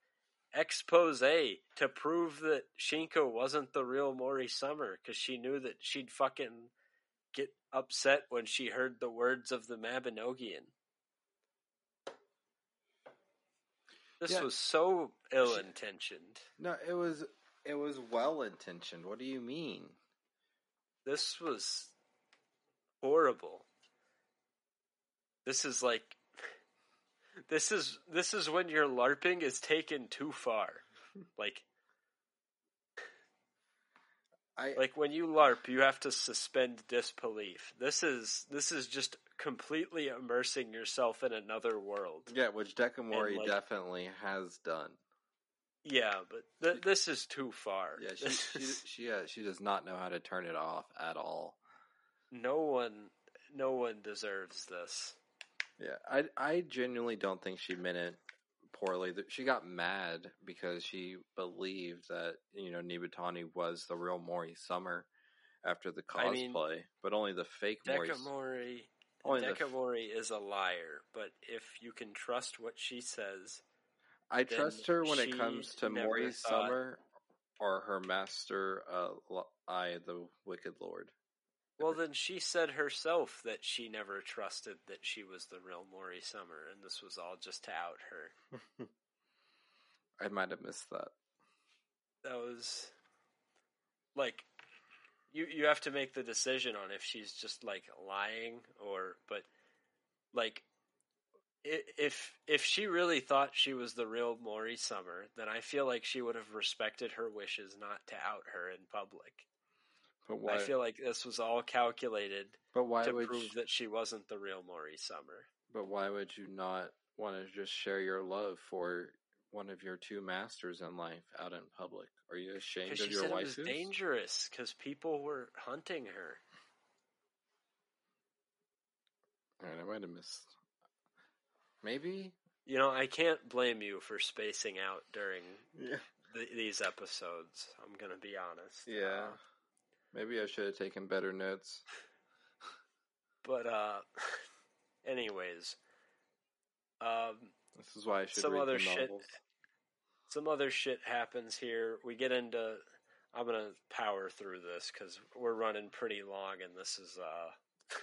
expose to prove that Shinka wasn't the real Mori Summer because she knew that she'd fucking get upset when she heard the words of the Mabinogion. This Yeah. was so ill intentioned. No, it was it was well intentioned. What do you mean? This was horrible. This is like this is this is when your larping is taken too far. Like I like when you larp you have to suspend disbelief. This is this is just completely immersing yourself in another world. yeah, which Dekomori like- definitely has done. Yeah, but th- this is too far. Yeah, she she she, uh, she does not know how to turn it off at all. no one no one deserves this. Yeah, I I genuinely don't think she meant it poorly. She got mad because she believed that you know Nibutani was the real Mori Summer after the I mean, cosplay, but only the fake Mori. Dekomori Only the f- Dekomori is a liar, but if you can trust what she says, I trust her when it comes to Mori thought- Summer or her master, uh, I, the Wicked Lord. Well, then she said herself that she never trusted that she was the real Mori Summer, and this was all just to out her. [LAUGHS] I might have missed that. That was like you you have to make the decision on if she's just like lying or but like if if she really thought she was the real Mori Summer, then I feel like she would have respected her wishes not to out her in public. But why? I feel like this was all calculated but why to would? prove you- that she wasn't the real Mori Summer. but why would you not want to just share your love for one of your two masters in life out in public? Are you ashamed of your said it was dangerous because people were hunting her. Alright, I might have missed. Maybe. You know, I can't blame you for spacing out during Yeah. th- these episodes. I'm gonna be honest. Yeah. Uh, Maybe I should have taken better notes. but uh, [LAUGHS] anyways, Um, This is why I should some other the shit. Some other shit happens here. We get into. I'm gonna power through this because we're running pretty long, and this is uh. [LAUGHS]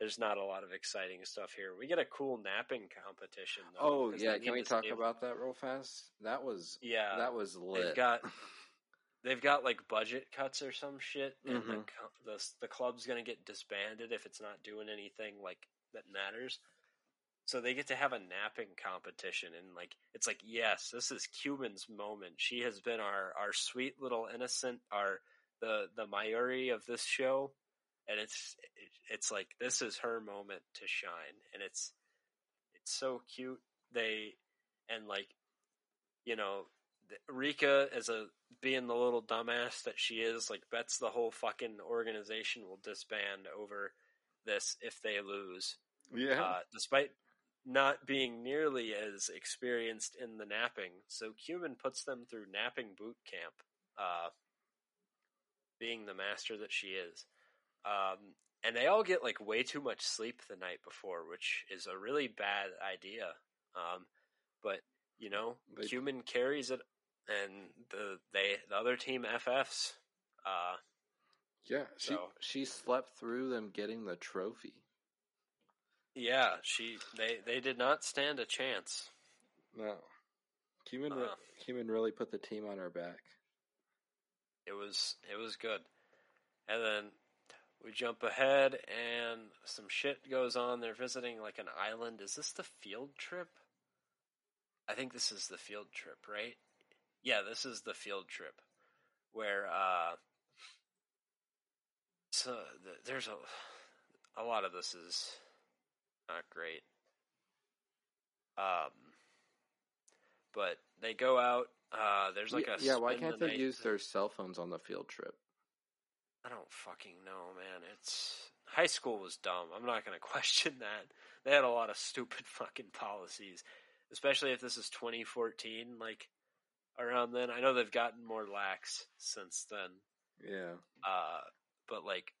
There's not a lot of exciting stuff here. We get a cool napping competition. Though, Oh yeah, can we talk about that real fast? That was Yeah, that was lit. they've got [LAUGHS] they've got like budget cuts or some shit, and the, Mhm. co- the the club's gonna get disbanded if it's not doing anything like that matters. So they get to have a napping competition, and like it's like yes, this is Kumin's moment. She has been our our sweet little innocent, our the the Mayuri of this show, and it's it's like this is her moment to shine, and it's it's so cute. They and like you know Rika as a being the little dumbass that she is, like bets the whole fucking organization will disband over this if they lose. yeah. Uh, despite not being nearly as experienced in the napping. So Kumin puts them through napping boot camp, uh, being the master that she is. Um, and they all get like way too much sleep the night before, which is a really bad idea. Um, but you know, They- Kumin carries it, and the they the other team FFs. Uh, yeah, she so- she slept through them getting the trophy. yeah, she they they did not stand a chance. No. Kumin re- Uh. Kumin really put the team on her back. it was it was good. And then we jump ahead and some shit goes on. They're visiting like an island. Is this the field trip? I think this is the field trip, right? Yeah, this is the field trip where uh so th- there's a a lot of this is not great. Um but they go out uh there's like yeah, a yeah, why can't the they use their cell phones on the field trip? I don't fucking know, man. It's high school was dumb. I'm not going [LAUGHS] to question that. They had a lot of stupid fucking policies, especially if this is 2014 like around then. I know they've gotten more lax since then. Yeah. Uh but like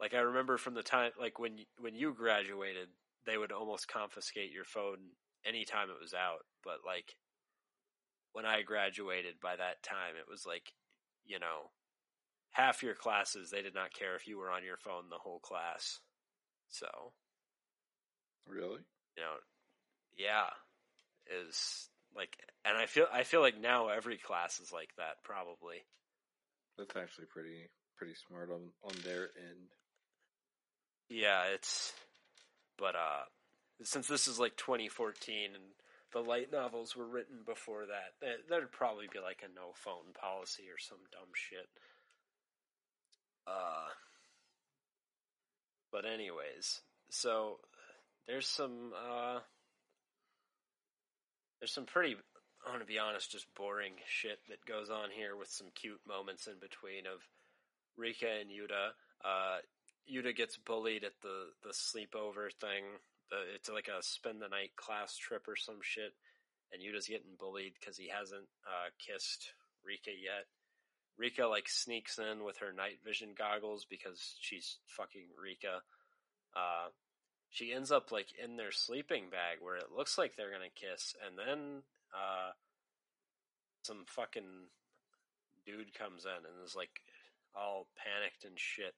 like I remember from the time like when you, when you graduated, they would almost confiscate your phone anytime it was out, but like when I graduated by that time, it was like, you know, half your classes they did not care if you were on your phone the whole class. So, Really? you know, yeah, is like and I feel I feel like now every class is like that probably. That's actually pretty pretty smart on on their end. Yeah, it's but uh since this is like 2014 and the light novels were written before that, there- there'd probably be like a no phone policy or some dumb shit. Uh but anyways, so there's some uh there's some pretty I want to be honest, just boring shit that goes on here with some cute moments in between of Rika and Yuta. Uh, Yuta gets bullied at the the sleepover thing. It's like a spend the night class trip or some shit, and Yuta's getting bullied because he hasn't uh, kissed Rika yet. Rika like sneaks in with her night vision goggles because she's fucking Rika. Uh, she ends up like in their sleeping bag where it looks like they're gonna kiss, and then uh, some fucking dude comes in and is like all panicked and shit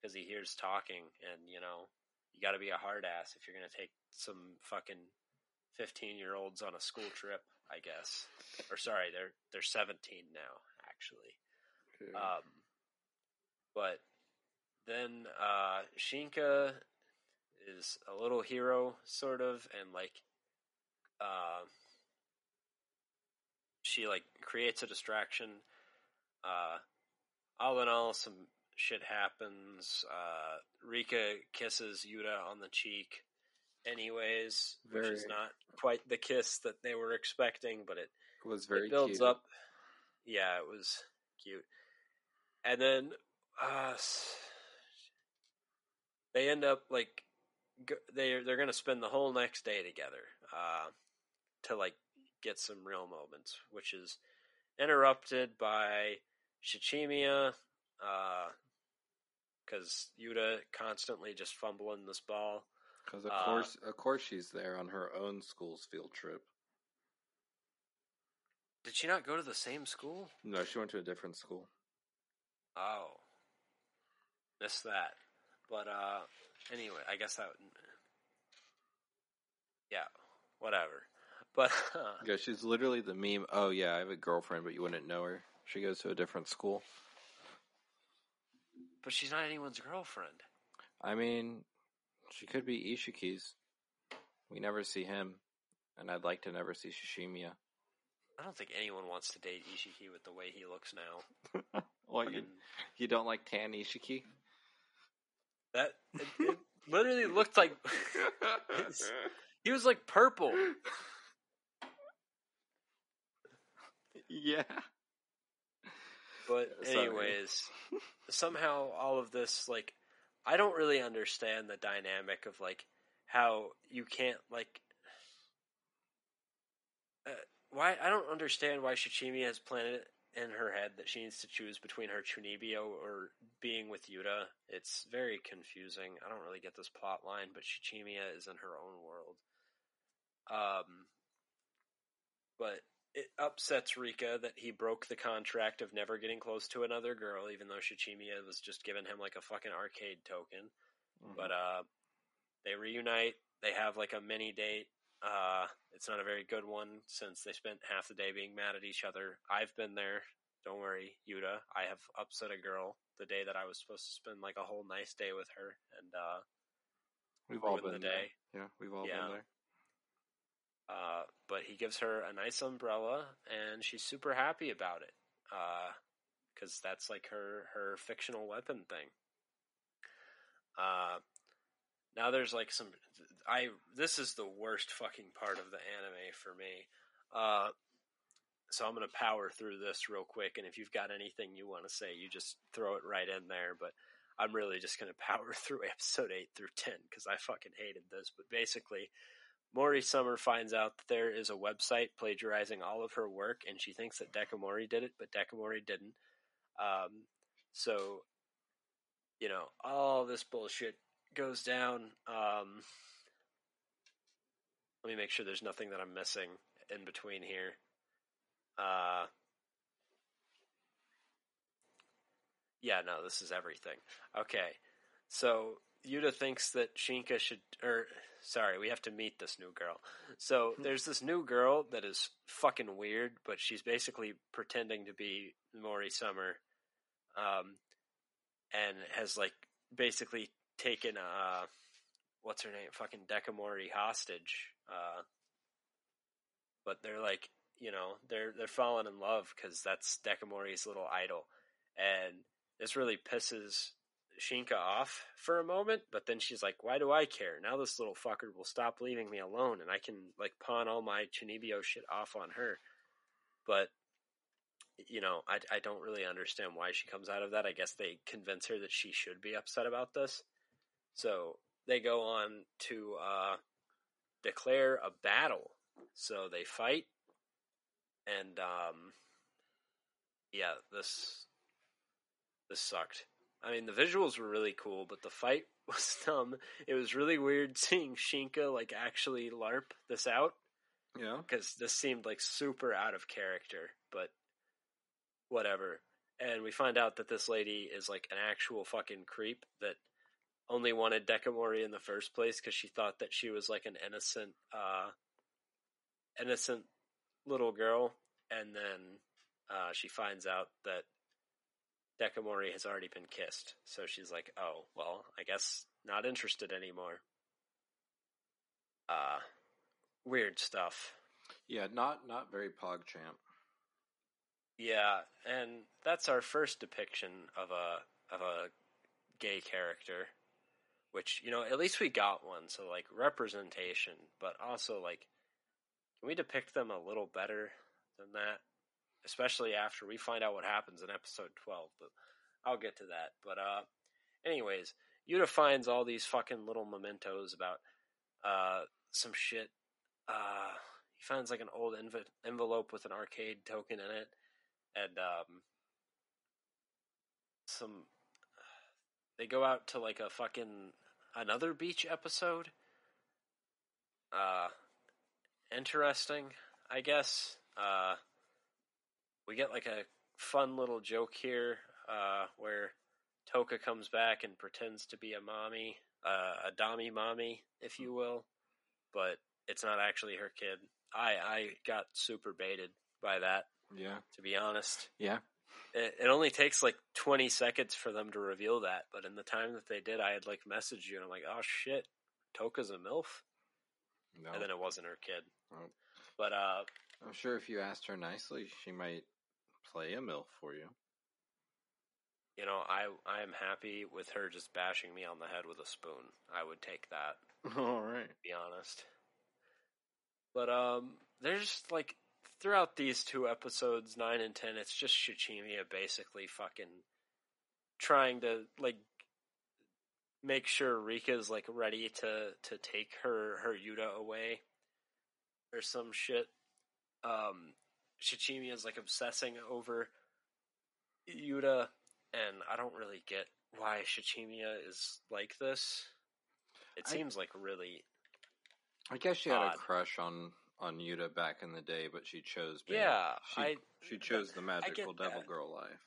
because he hears talking, and you know you got to be a hard ass if you're gonna take some fucking fifteen year olds on a school trip, I guess. Or sorry, they're they're seventeen now, actually. Yeah. Um, but then uh, Shinka is a little hero, sort of, and like, uh, she like creates a distraction. Uh, all in all, some shit happens. Uh, Rika kisses Yuta on the cheek, anyways, which is not quite the kiss that they were expecting, but it it was very it builds cute. up. Yeah, it was cute. And then uh, they end up like go, they they're gonna spend the whole next day together uh, to like get some real moments, which is interrupted by Shichimiya because Yuta constantly just fumbling this ball. Because of Uh, course, of course, she's there on her own school's field trip. Did she not go to the same school? No, she went to a different school. Oh, missed that. But uh, anyway, I guess that. Yeah, whatever. But [LAUGHS] uh, Yeah, she's literally the meme. Oh yeah, I have a girlfriend, but you wouldn't know her. She goes to a different school. but she's not anyone's girlfriend. I mean, she could be Isshiki's. We never see him, and I'd like to never see Shichimiya. I don't think anyone wants to date Isshiki with the way he looks now. [LAUGHS] Well, you, you don't like tan Isshiki? That it, it literally looked like he was like purple. yeah. But anyways, somehow all of this like I don't really understand the dynamic of like how you can't like uh, why I don't understand why Shichimi has planted in her head that she needs to choose between her Chunibyo or being with Yuta. It's very confusing. I don't really get this plot line, but Shichimiya is in her own world. Um, but it upsets Rika that he broke the contract of never getting close to another girl, even though Shichimiya was just giving him like a fucking arcade token. Mm-hmm. But uh, they reunite. They have like a mini date. Uh, it's not a very good one since they spent half the day being mad at each other. I've been there. Don't worry, Yuta. I have upset a girl the day that I was supposed to spend like a whole nice day with her, and uh, we've all been the there. Yeah, we've all Yeah. been there. Uh, but he gives her a nice umbrella, and she's super happy about it. Because that's like her her fictional weapon thing. Uh, now there's like some. I this is the worst fucking part of the anime for me. Uh, so I'm gonna power through this real quick, and if you've got anything you want to say, you just throw it right in there. But I'm really just gonna [LAUGHS] power through episode eight through ten because I fucking hated this. But basically, Mori Summer finds out that there is a website plagiarizing all of her work, and she thinks that Dekomori did it, but Dekomori didn't. Um, so, you know, all this bullshit goes down. Um, let me make sure there's nothing that I'm missing in between here. Uh, yeah, no, this is everything. Okay, so Yuta thinks that Shinka should, or sorry, we have to meet this new girl. So there's this new girl that is fucking weird, but she's basically pretending to be Mori Summer, um, and has like basically taken uh, what's her name, fucking Dekomori hostage. Uh, but they're like, you know, they're they're falling in love because that's Dekomori's little idol, and this really pisses Shinka off for a moment, but then she's like, "Why do I care? Now this little fucker will stop leaving me alone, and I can like pawn all my Chunibyo shit off on her." But you know, I I don't really understand why she comes out of that. I guess they convince her that she should be upset about this, so they go on to uh, declare a battle. So they fight, and um, yeah, this this sucked. I mean, the visuals were really cool, but the fight [LAUGHS] was dumb. It was really weird seeing Shinka like actually larp this out Yeah. because this seemed like super out of character, but whatever. And we find out that this lady is like an actual fucking creep that only wanted Dekomori in the first place because she thought that she was like an innocent, uh, innocent little girl, and then uh, she finds out that Dekomori has already been kissed. So she's like, "Oh, well, I guess not interested anymore." Uh, weird stuff. Yeah, not not very PogChamp. Yeah, and that's our first depiction of a of a gay character, which you know at least we got one. So like representation, but also like, can we depict them a little better than that? Especially after we find out what happens in episode twelve. But I'll get to that. But uh, anyways, Yuta finds all these fucking little mementos about uh some shit. Uh, he finds like an old env- envelope with an arcade token in it and um some they go out to like a fucking another beach episode uh, interesting, I guess. Uh, we get like a fun little joke here uh, where Toka comes back and pretends to be a mommy, uh, a dummy mommy, if you will, but it's not actually her kid. I I got super baited by that, Yeah. to be honest. Yeah. It, it only takes like 20 seconds for them to reveal that, but in the time that they did, I had like messaged you and I'm like, oh shit, Toka's a MILF? No. And then it wasn't her kid. Oh. But uh, I'm sure if you asked her nicely, she might play a MILF for you. you know, I I am happy with her just bashing me on the head with a spoon. I would take that. [LAUGHS] All right. to be honest. But um, there's like throughout these two episodes, nine and ten, it's just Shichimiya basically fucking trying to like make sure Rika's like ready to to take her her Yuta away or some shit. Um, Shichimiya is like obsessing over Yuta, and I don't really get why Shichimiya is like this. It I- seems like really I guess she had Odd. a crush on on Yuta back in the day, but she chose. being- Yeah, she, I- she chose the magical devil that. girl life.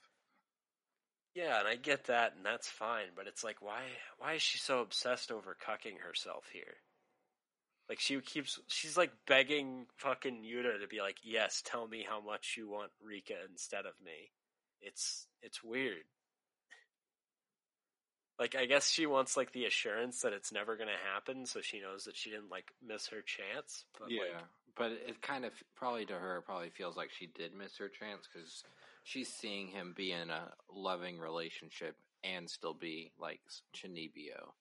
Yeah, and I get that, and that's fine. But it's like, why? Why is she so obsessed over cucking herself here? Like she keeps, she's like begging fucking Yuta to be like, yes, tell me how much you want Rika instead of me. It's it's weird. Like I guess she wants like the assurance that it's never gonna happen, so she knows that she didn't like miss her chance. But yeah, like, but it kind of probably to her probably feels like she did miss her chance because she's seeing him be in a loving relationship and still be like Chunibyo.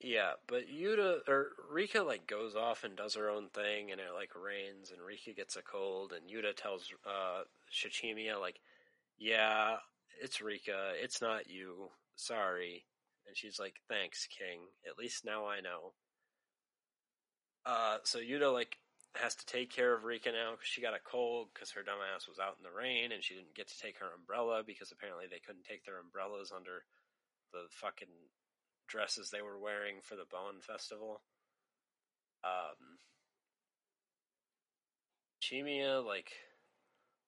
Yeah, but Yuta or Rika like goes off and does her own thing, and it like rains, and Rika gets a cold, and Yuta tells uh Shichimiya like, "Yeah, it's Rika, it's not you. Sorry." And she's like, "Thanks, King. At least now I know." Uh, so Yuta like has to take care of Rika now because she got a cold because her dumbass was out in the rain, and she didn't get to take her umbrella because apparently they couldn't take their umbrellas under the fucking dresses they were wearing for the Bon Festival. Um, Chimia like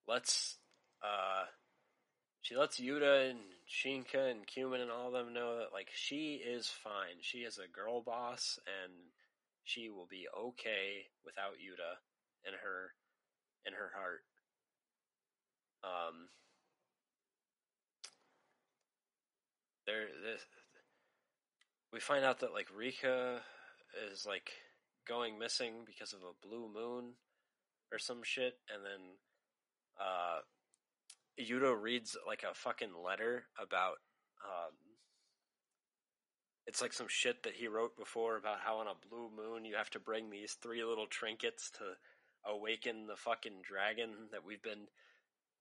lets uh she lets Yuta and Shinka and Kumin and all of them know that like she is fine. She is a girl boss and she will be okay without Yuta in her in her heart. Um there this we find out that like Rika is like going missing because of a blue moon or some shit, and then uh, Yuta reads like a fucking letter about um, it's like some shit that he wrote before about how on a blue moon you have to bring these three little trinkets to awaken the fucking dragon that we've been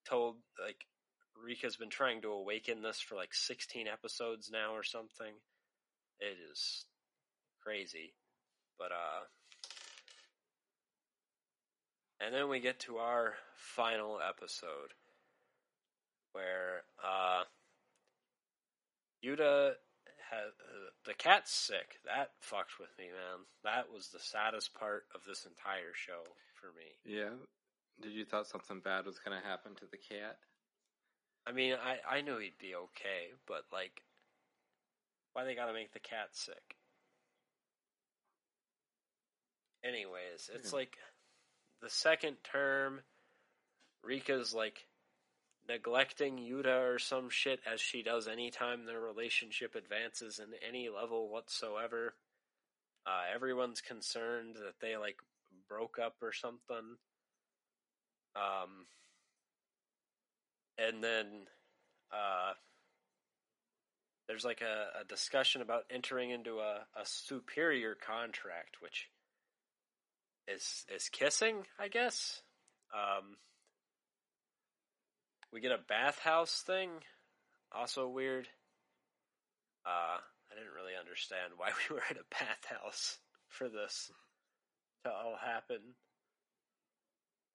told like Rika's been trying to awaken this for like 16 episodes now or something. It is crazy. But, uh, and then we get to our final episode where, uh, Yuta has, uh, the cat's sick. That fucked with me, man. That was the saddest part of this entire show for me. Yeah. Did you thought something bad was going to happen to the cat? I mean, I, I knew he'd be okay, but like, why they gotta make the cat sick? Anyways, it's Yeah. like the second term, Rika's like neglecting Yuta or some shit as she does anytime their relationship advances in any level whatsoever. Uh, everyone's concerned that they like broke up or something. Um, and then uh, there's like a, a discussion about entering into a, a superior contract, which is is kissing, I guess. Um, we get a bathhouse thing, also weird. Uh, I didn't really understand why [LAUGHS] we were at a bathhouse for this to all happen.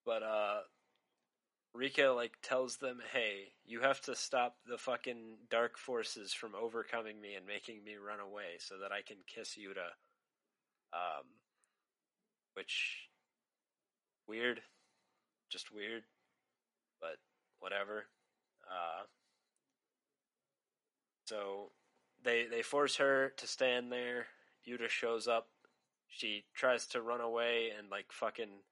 But uh Rika like tells them, "Hey, you have to stop the fucking dark forces from overcoming me and making me run away so that I can kiss Yuta." Um which weird, just weird, but whatever. Uh, so they they force her to stand there. Yuta shows up. She tries to run away and like fucking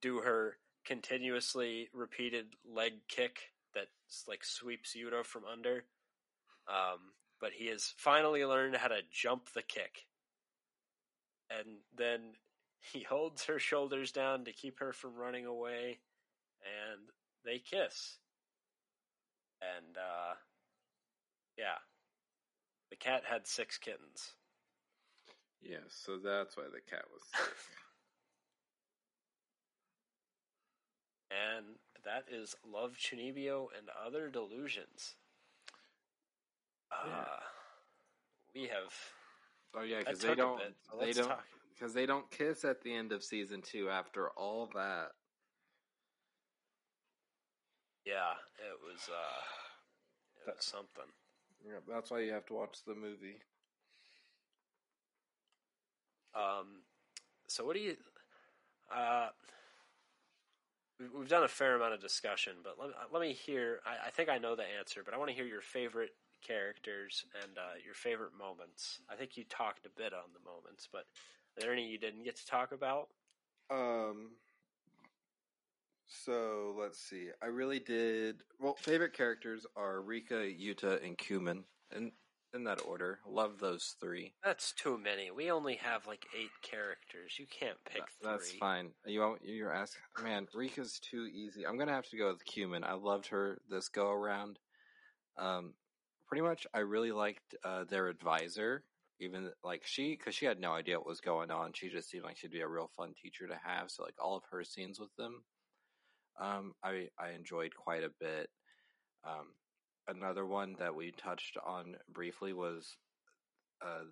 do her continuously repeated leg kick that like sweeps Yuta from under. Um, but he has finally learned how to jump the kick. And then he holds her shoulders down to keep her from running away, and they kiss. And, uh, yeah. The cat had six kittens. Yeah, so that's why the cat was sick. [LAUGHS] and that is Love Chunibyo and Other Delusions. Uh, Yeah. We have oh yeah, because they don't bit, so they don't because they don't kiss at the end of season two after all that. Yeah, it was uh it was something. Yeah, that's why you have to watch the movie. Um so what do you uh we- we've done a fair amount of discussion, but let, let me hear. I, I think I know the answer, but I want to hear your favorite characters and uh, your favorite moments. I think you talked a bit on the moments, but are there any you didn't get to talk about? Um. So let's see. I really did. Well, favorite characters are Rika, Yuta, and Kumin, and in that order. Love those three. That's too many. We only have like eight characters. You can't pick three. That's fine. You you're asking, man. Rika's too easy. I'm gonna have to go with Kumin. I loved her this go around. Um, pretty much, I really liked uh, their advisor. Even like she, because she had no idea what was going on. She just seemed like she'd be a real fun teacher to have. So like all of her scenes with them, um, I I enjoyed quite a bit. Um, another one that we touched on briefly was, uh,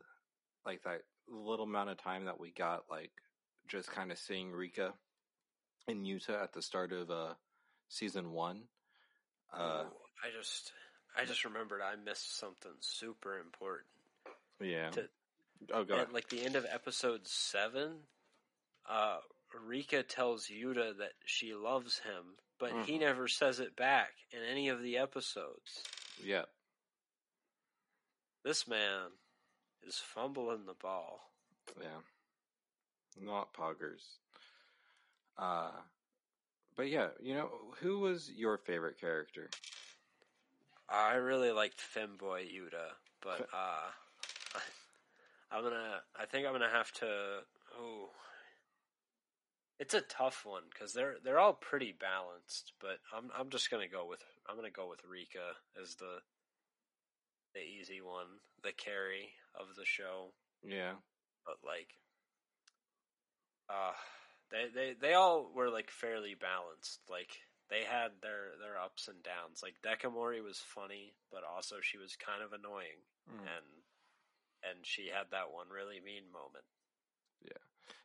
like that little amount of time that we got, like just kind of seeing Rika in Yuta at the start of uh season one. Uh, Ooh, I just I just remembered I missed something super important. yeah. to- oh, go ahead. At like the end of episode seven, uh, Rika tells Yuta that she loves him, but he Mhm. never says it back in any of the episodes. Yeah. This man is fumbling the ball. Yeah. Not poggers. Uh, but yeah, you know, who was your favorite character? I really liked Femboy Yuta, but uh, [LAUGHS] I'm gonna. I think I'm gonna have to. Oh, it's a tough one because they're they're all pretty balanced. But I'm I'm just gonna go with I'm gonna go with Rika as the the easy one, the carry of the show. Yeah. But like, uh, they they they all were like fairly balanced. Like they had their their ups and downs. Like Dekomori was funny, but also she was kind of annoying, Mm. and and she had that one really mean moment.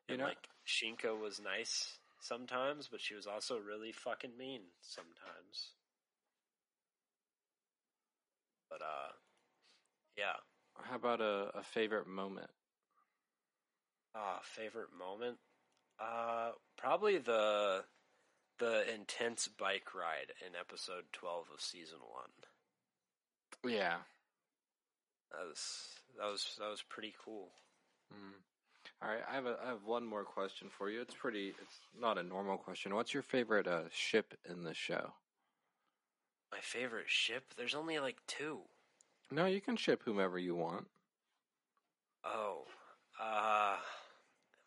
You And know, like Shinka was nice sometimes, but she was also really fucking mean sometimes. But uh, yeah. how about a, a favorite moment? Ah, favorite moment? Uh, probably the the intense bike ride in episode twelve of season one. Yeah. That was that was that was pretty cool. Mm. All right, I have a, I have one more question for you. It's pretty. It's not a normal question. What's your favorite uh, ship in the show? My favorite ship? There's only like two. No, you can ship whomever you want. Oh, uh,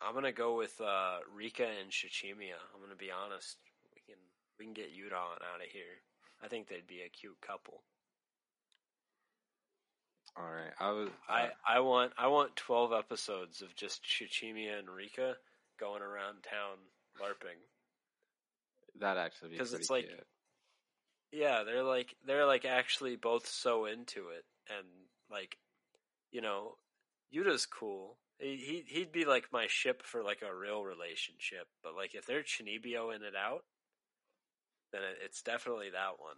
I'm gonna go with uh, Rika and Shichimiya. I'm gonna be honest. We can we can get Yuta on out of here. I think they'd be a cute couple. All right, I was. I, uh, I want I want twelve episodes of just Shichimiya and Rika going around town larping. that actually because it's like- cute. Yeah, they're like they're like actually both so into it, and like, you know, Yuta's cool. He he- he'd be like my ship for like a real relationship, but like if they're Chunibyo in it out, then it, it's definitely that one.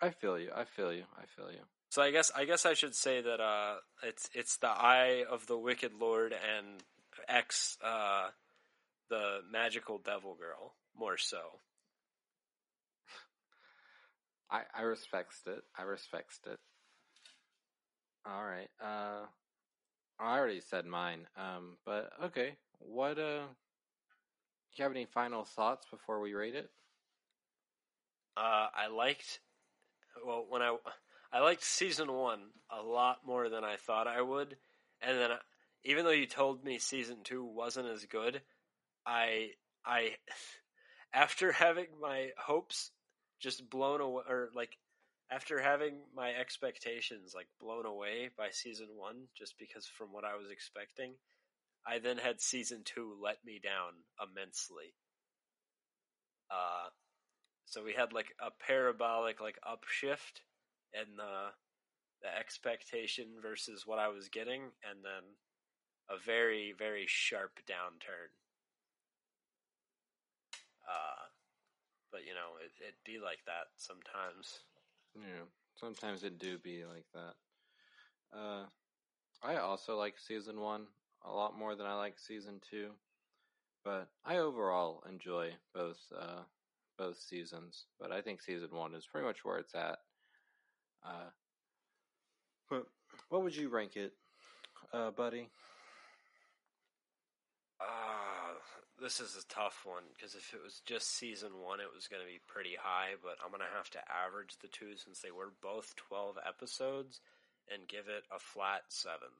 I feel you. I feel you. I feel you. So I guess I guess I should say that uh, it's it's the eye of the wicked lord and X uh, the magical devil girl more so. I I respects it. I respects it. All right. Uh, I already said mine. Um, but okay. What uh? Do you have any final thoughts before we rate it? Uh, I liked. Well, when I I liked season one a lot more than I thought I would, and then even though you told me season two wasn't as good, I I [LAUGHS] after having my hopes just blown away, or like after having my expectations like blown away by season one, just because from what I was expecting, I then had season two let me down immensely. Uh, so we had like a parabolic like upshift in the the expectation versus what I was getting, and then a very very sharp downturn. Uh, but you know it it be like that sometimes. Yeah, sometimes it do be like that. Uh, I also like season one a lot more than I like season two, but I overall enjoy both uh, both seasons. But I think season one is pretty much where it's at. Uh, but what would you rank it, uh, buddy? Uh, this is a tough one because if it was just season one, it was going to be pretty high. But I'm going to have to average the two since they were both 12 episodes and give it a flat seven.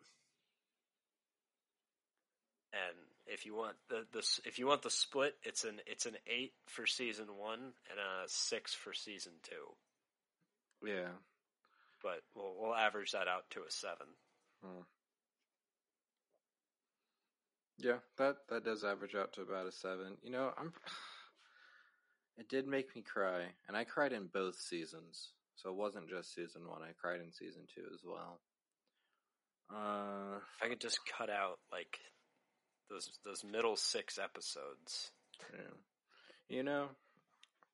And if you want the, the if you want the split, it's an it's an eight for season one and a six for season two. Yeah, But we'll we'll average that out to a seven. Hmm. Yeah, that that does average out to about a seven. You know, I'm. [SIGHS] It did make me cry, and I cried in both seasons. So it wasn't just season one. I cried in season two as well. Uh, If I could just cut out like those those middle six episodes. yeah. You know,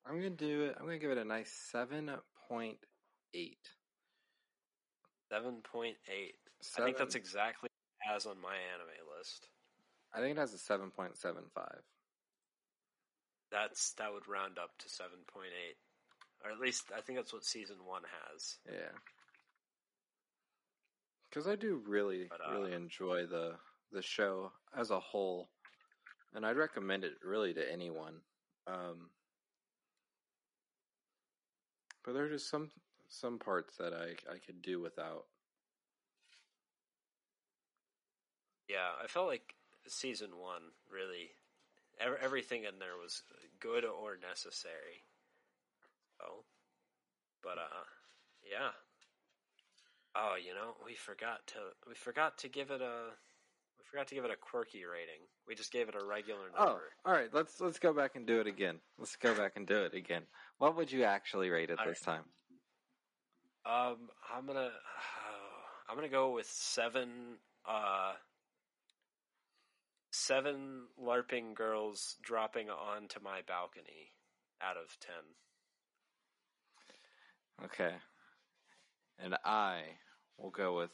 I'm gonna do it. I'm gonna give it a nice seven point eight. Seven point eight. I think that's exactly as on my anime list. I think it has a seven point seven five. That's that would round up to seven point eight, or at least I think that's what season one has. Yeah. Because I do really, But, uh, really enjoy the the show as a whole, and I'd recommend it really to anyone. Um, but there are just some some parts that I I could do without. Yeah, I felt like season one really everything in there was good or necessary. So, but uh, yeah. Oh, you know, we forgot to we forgot to give it a we forgot to give it a quirky rating. We just gave it a regular number. Oh, number. all right. Let's let's go back and do it again. Let's go back and do it again. What would you actually rate it All this time? Um, I'm gonna [SIGHS] I'm gonna go with seven. Uh, seven LARPing girls dropping onto my balcony out of ten. Okay. And I will go with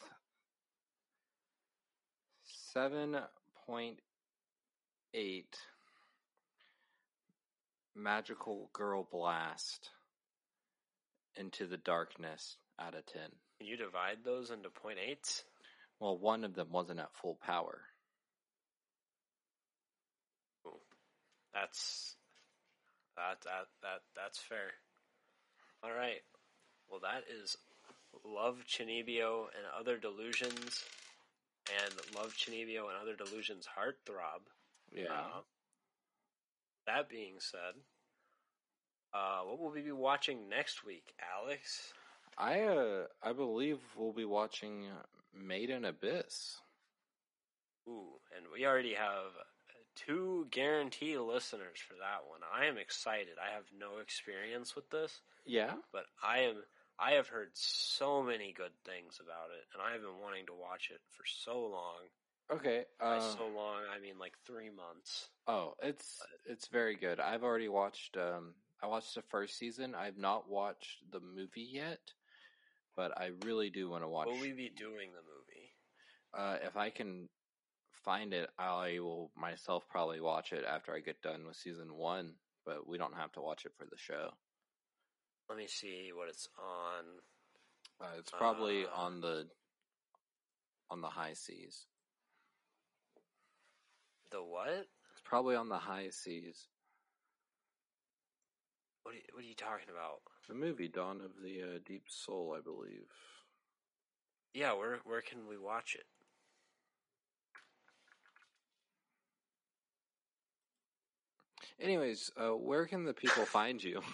7.8 Magical Girl Blast into the darkness out of 10. Can you divide those into point eights? Well, one of them wasn't at full power. That's that that that that's fair. All right. Well, that is Love Chunibyo and Other Delusions, and Love Chunibyo and Other Delusions Heartthrob. Yeah. Uh, that being said, uh, what will we be watching next week, Alex? I uh I believe we'll be watching Made in Abyss. Ooh, and we already have two guarantee listeners for that one. I am excited. I have no experience with this, Yeah. but I am. I have heard so many good things about it, and I have been wanting to watch it for so long. Okay. By Uh, so long, I mean like three months. Oh, it's it's very good. I've already watched um I watched the first season. I've not watched the movie yet, but I really do want to watch Will we be doing the movie? uh if I can find it, I will myself probably watch it after I get done with season one. But we don't have to watch it for the show. Let me see what it's on. Uh, it's probably Uh. on the on the high seas. The what? It's probably on the high seas. What are you, what are you talking about? The movie Dawn of the uh, Deep Soul, I believe. Yeah, where where can we watch it? Anyways, uh, where can the people find you? [LAUGHS]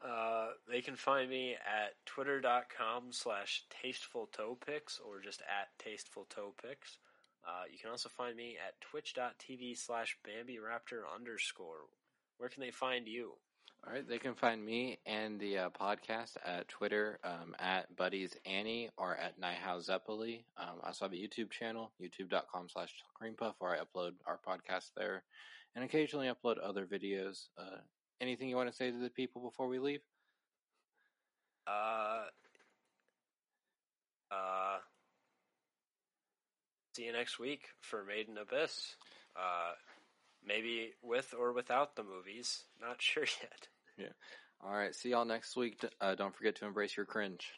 Uh, they can find me at twitter.com slash tasteful tastefultoepics or just at tastefultoepics. Uh, you can also find me at twitch.tv slash bambiraptor underscore. Where can they find you? All right, they can find me and the uh, podcast at Twitter um, at Buddies Annie or at Nihau. Um, I also have a YouTube channel, youtube.com slash creampuff, where I upload our podcast there and occasionally upload other videos. Uh, anything you want to say to the people before we leave? Uh, uh, see you next week for Made in Abyss. Uh, maybe with or without the movies. Not sure [LAUGHS] yet. Yeah. All right, see y'all next week. Uh, don't forget to embrace your cringe.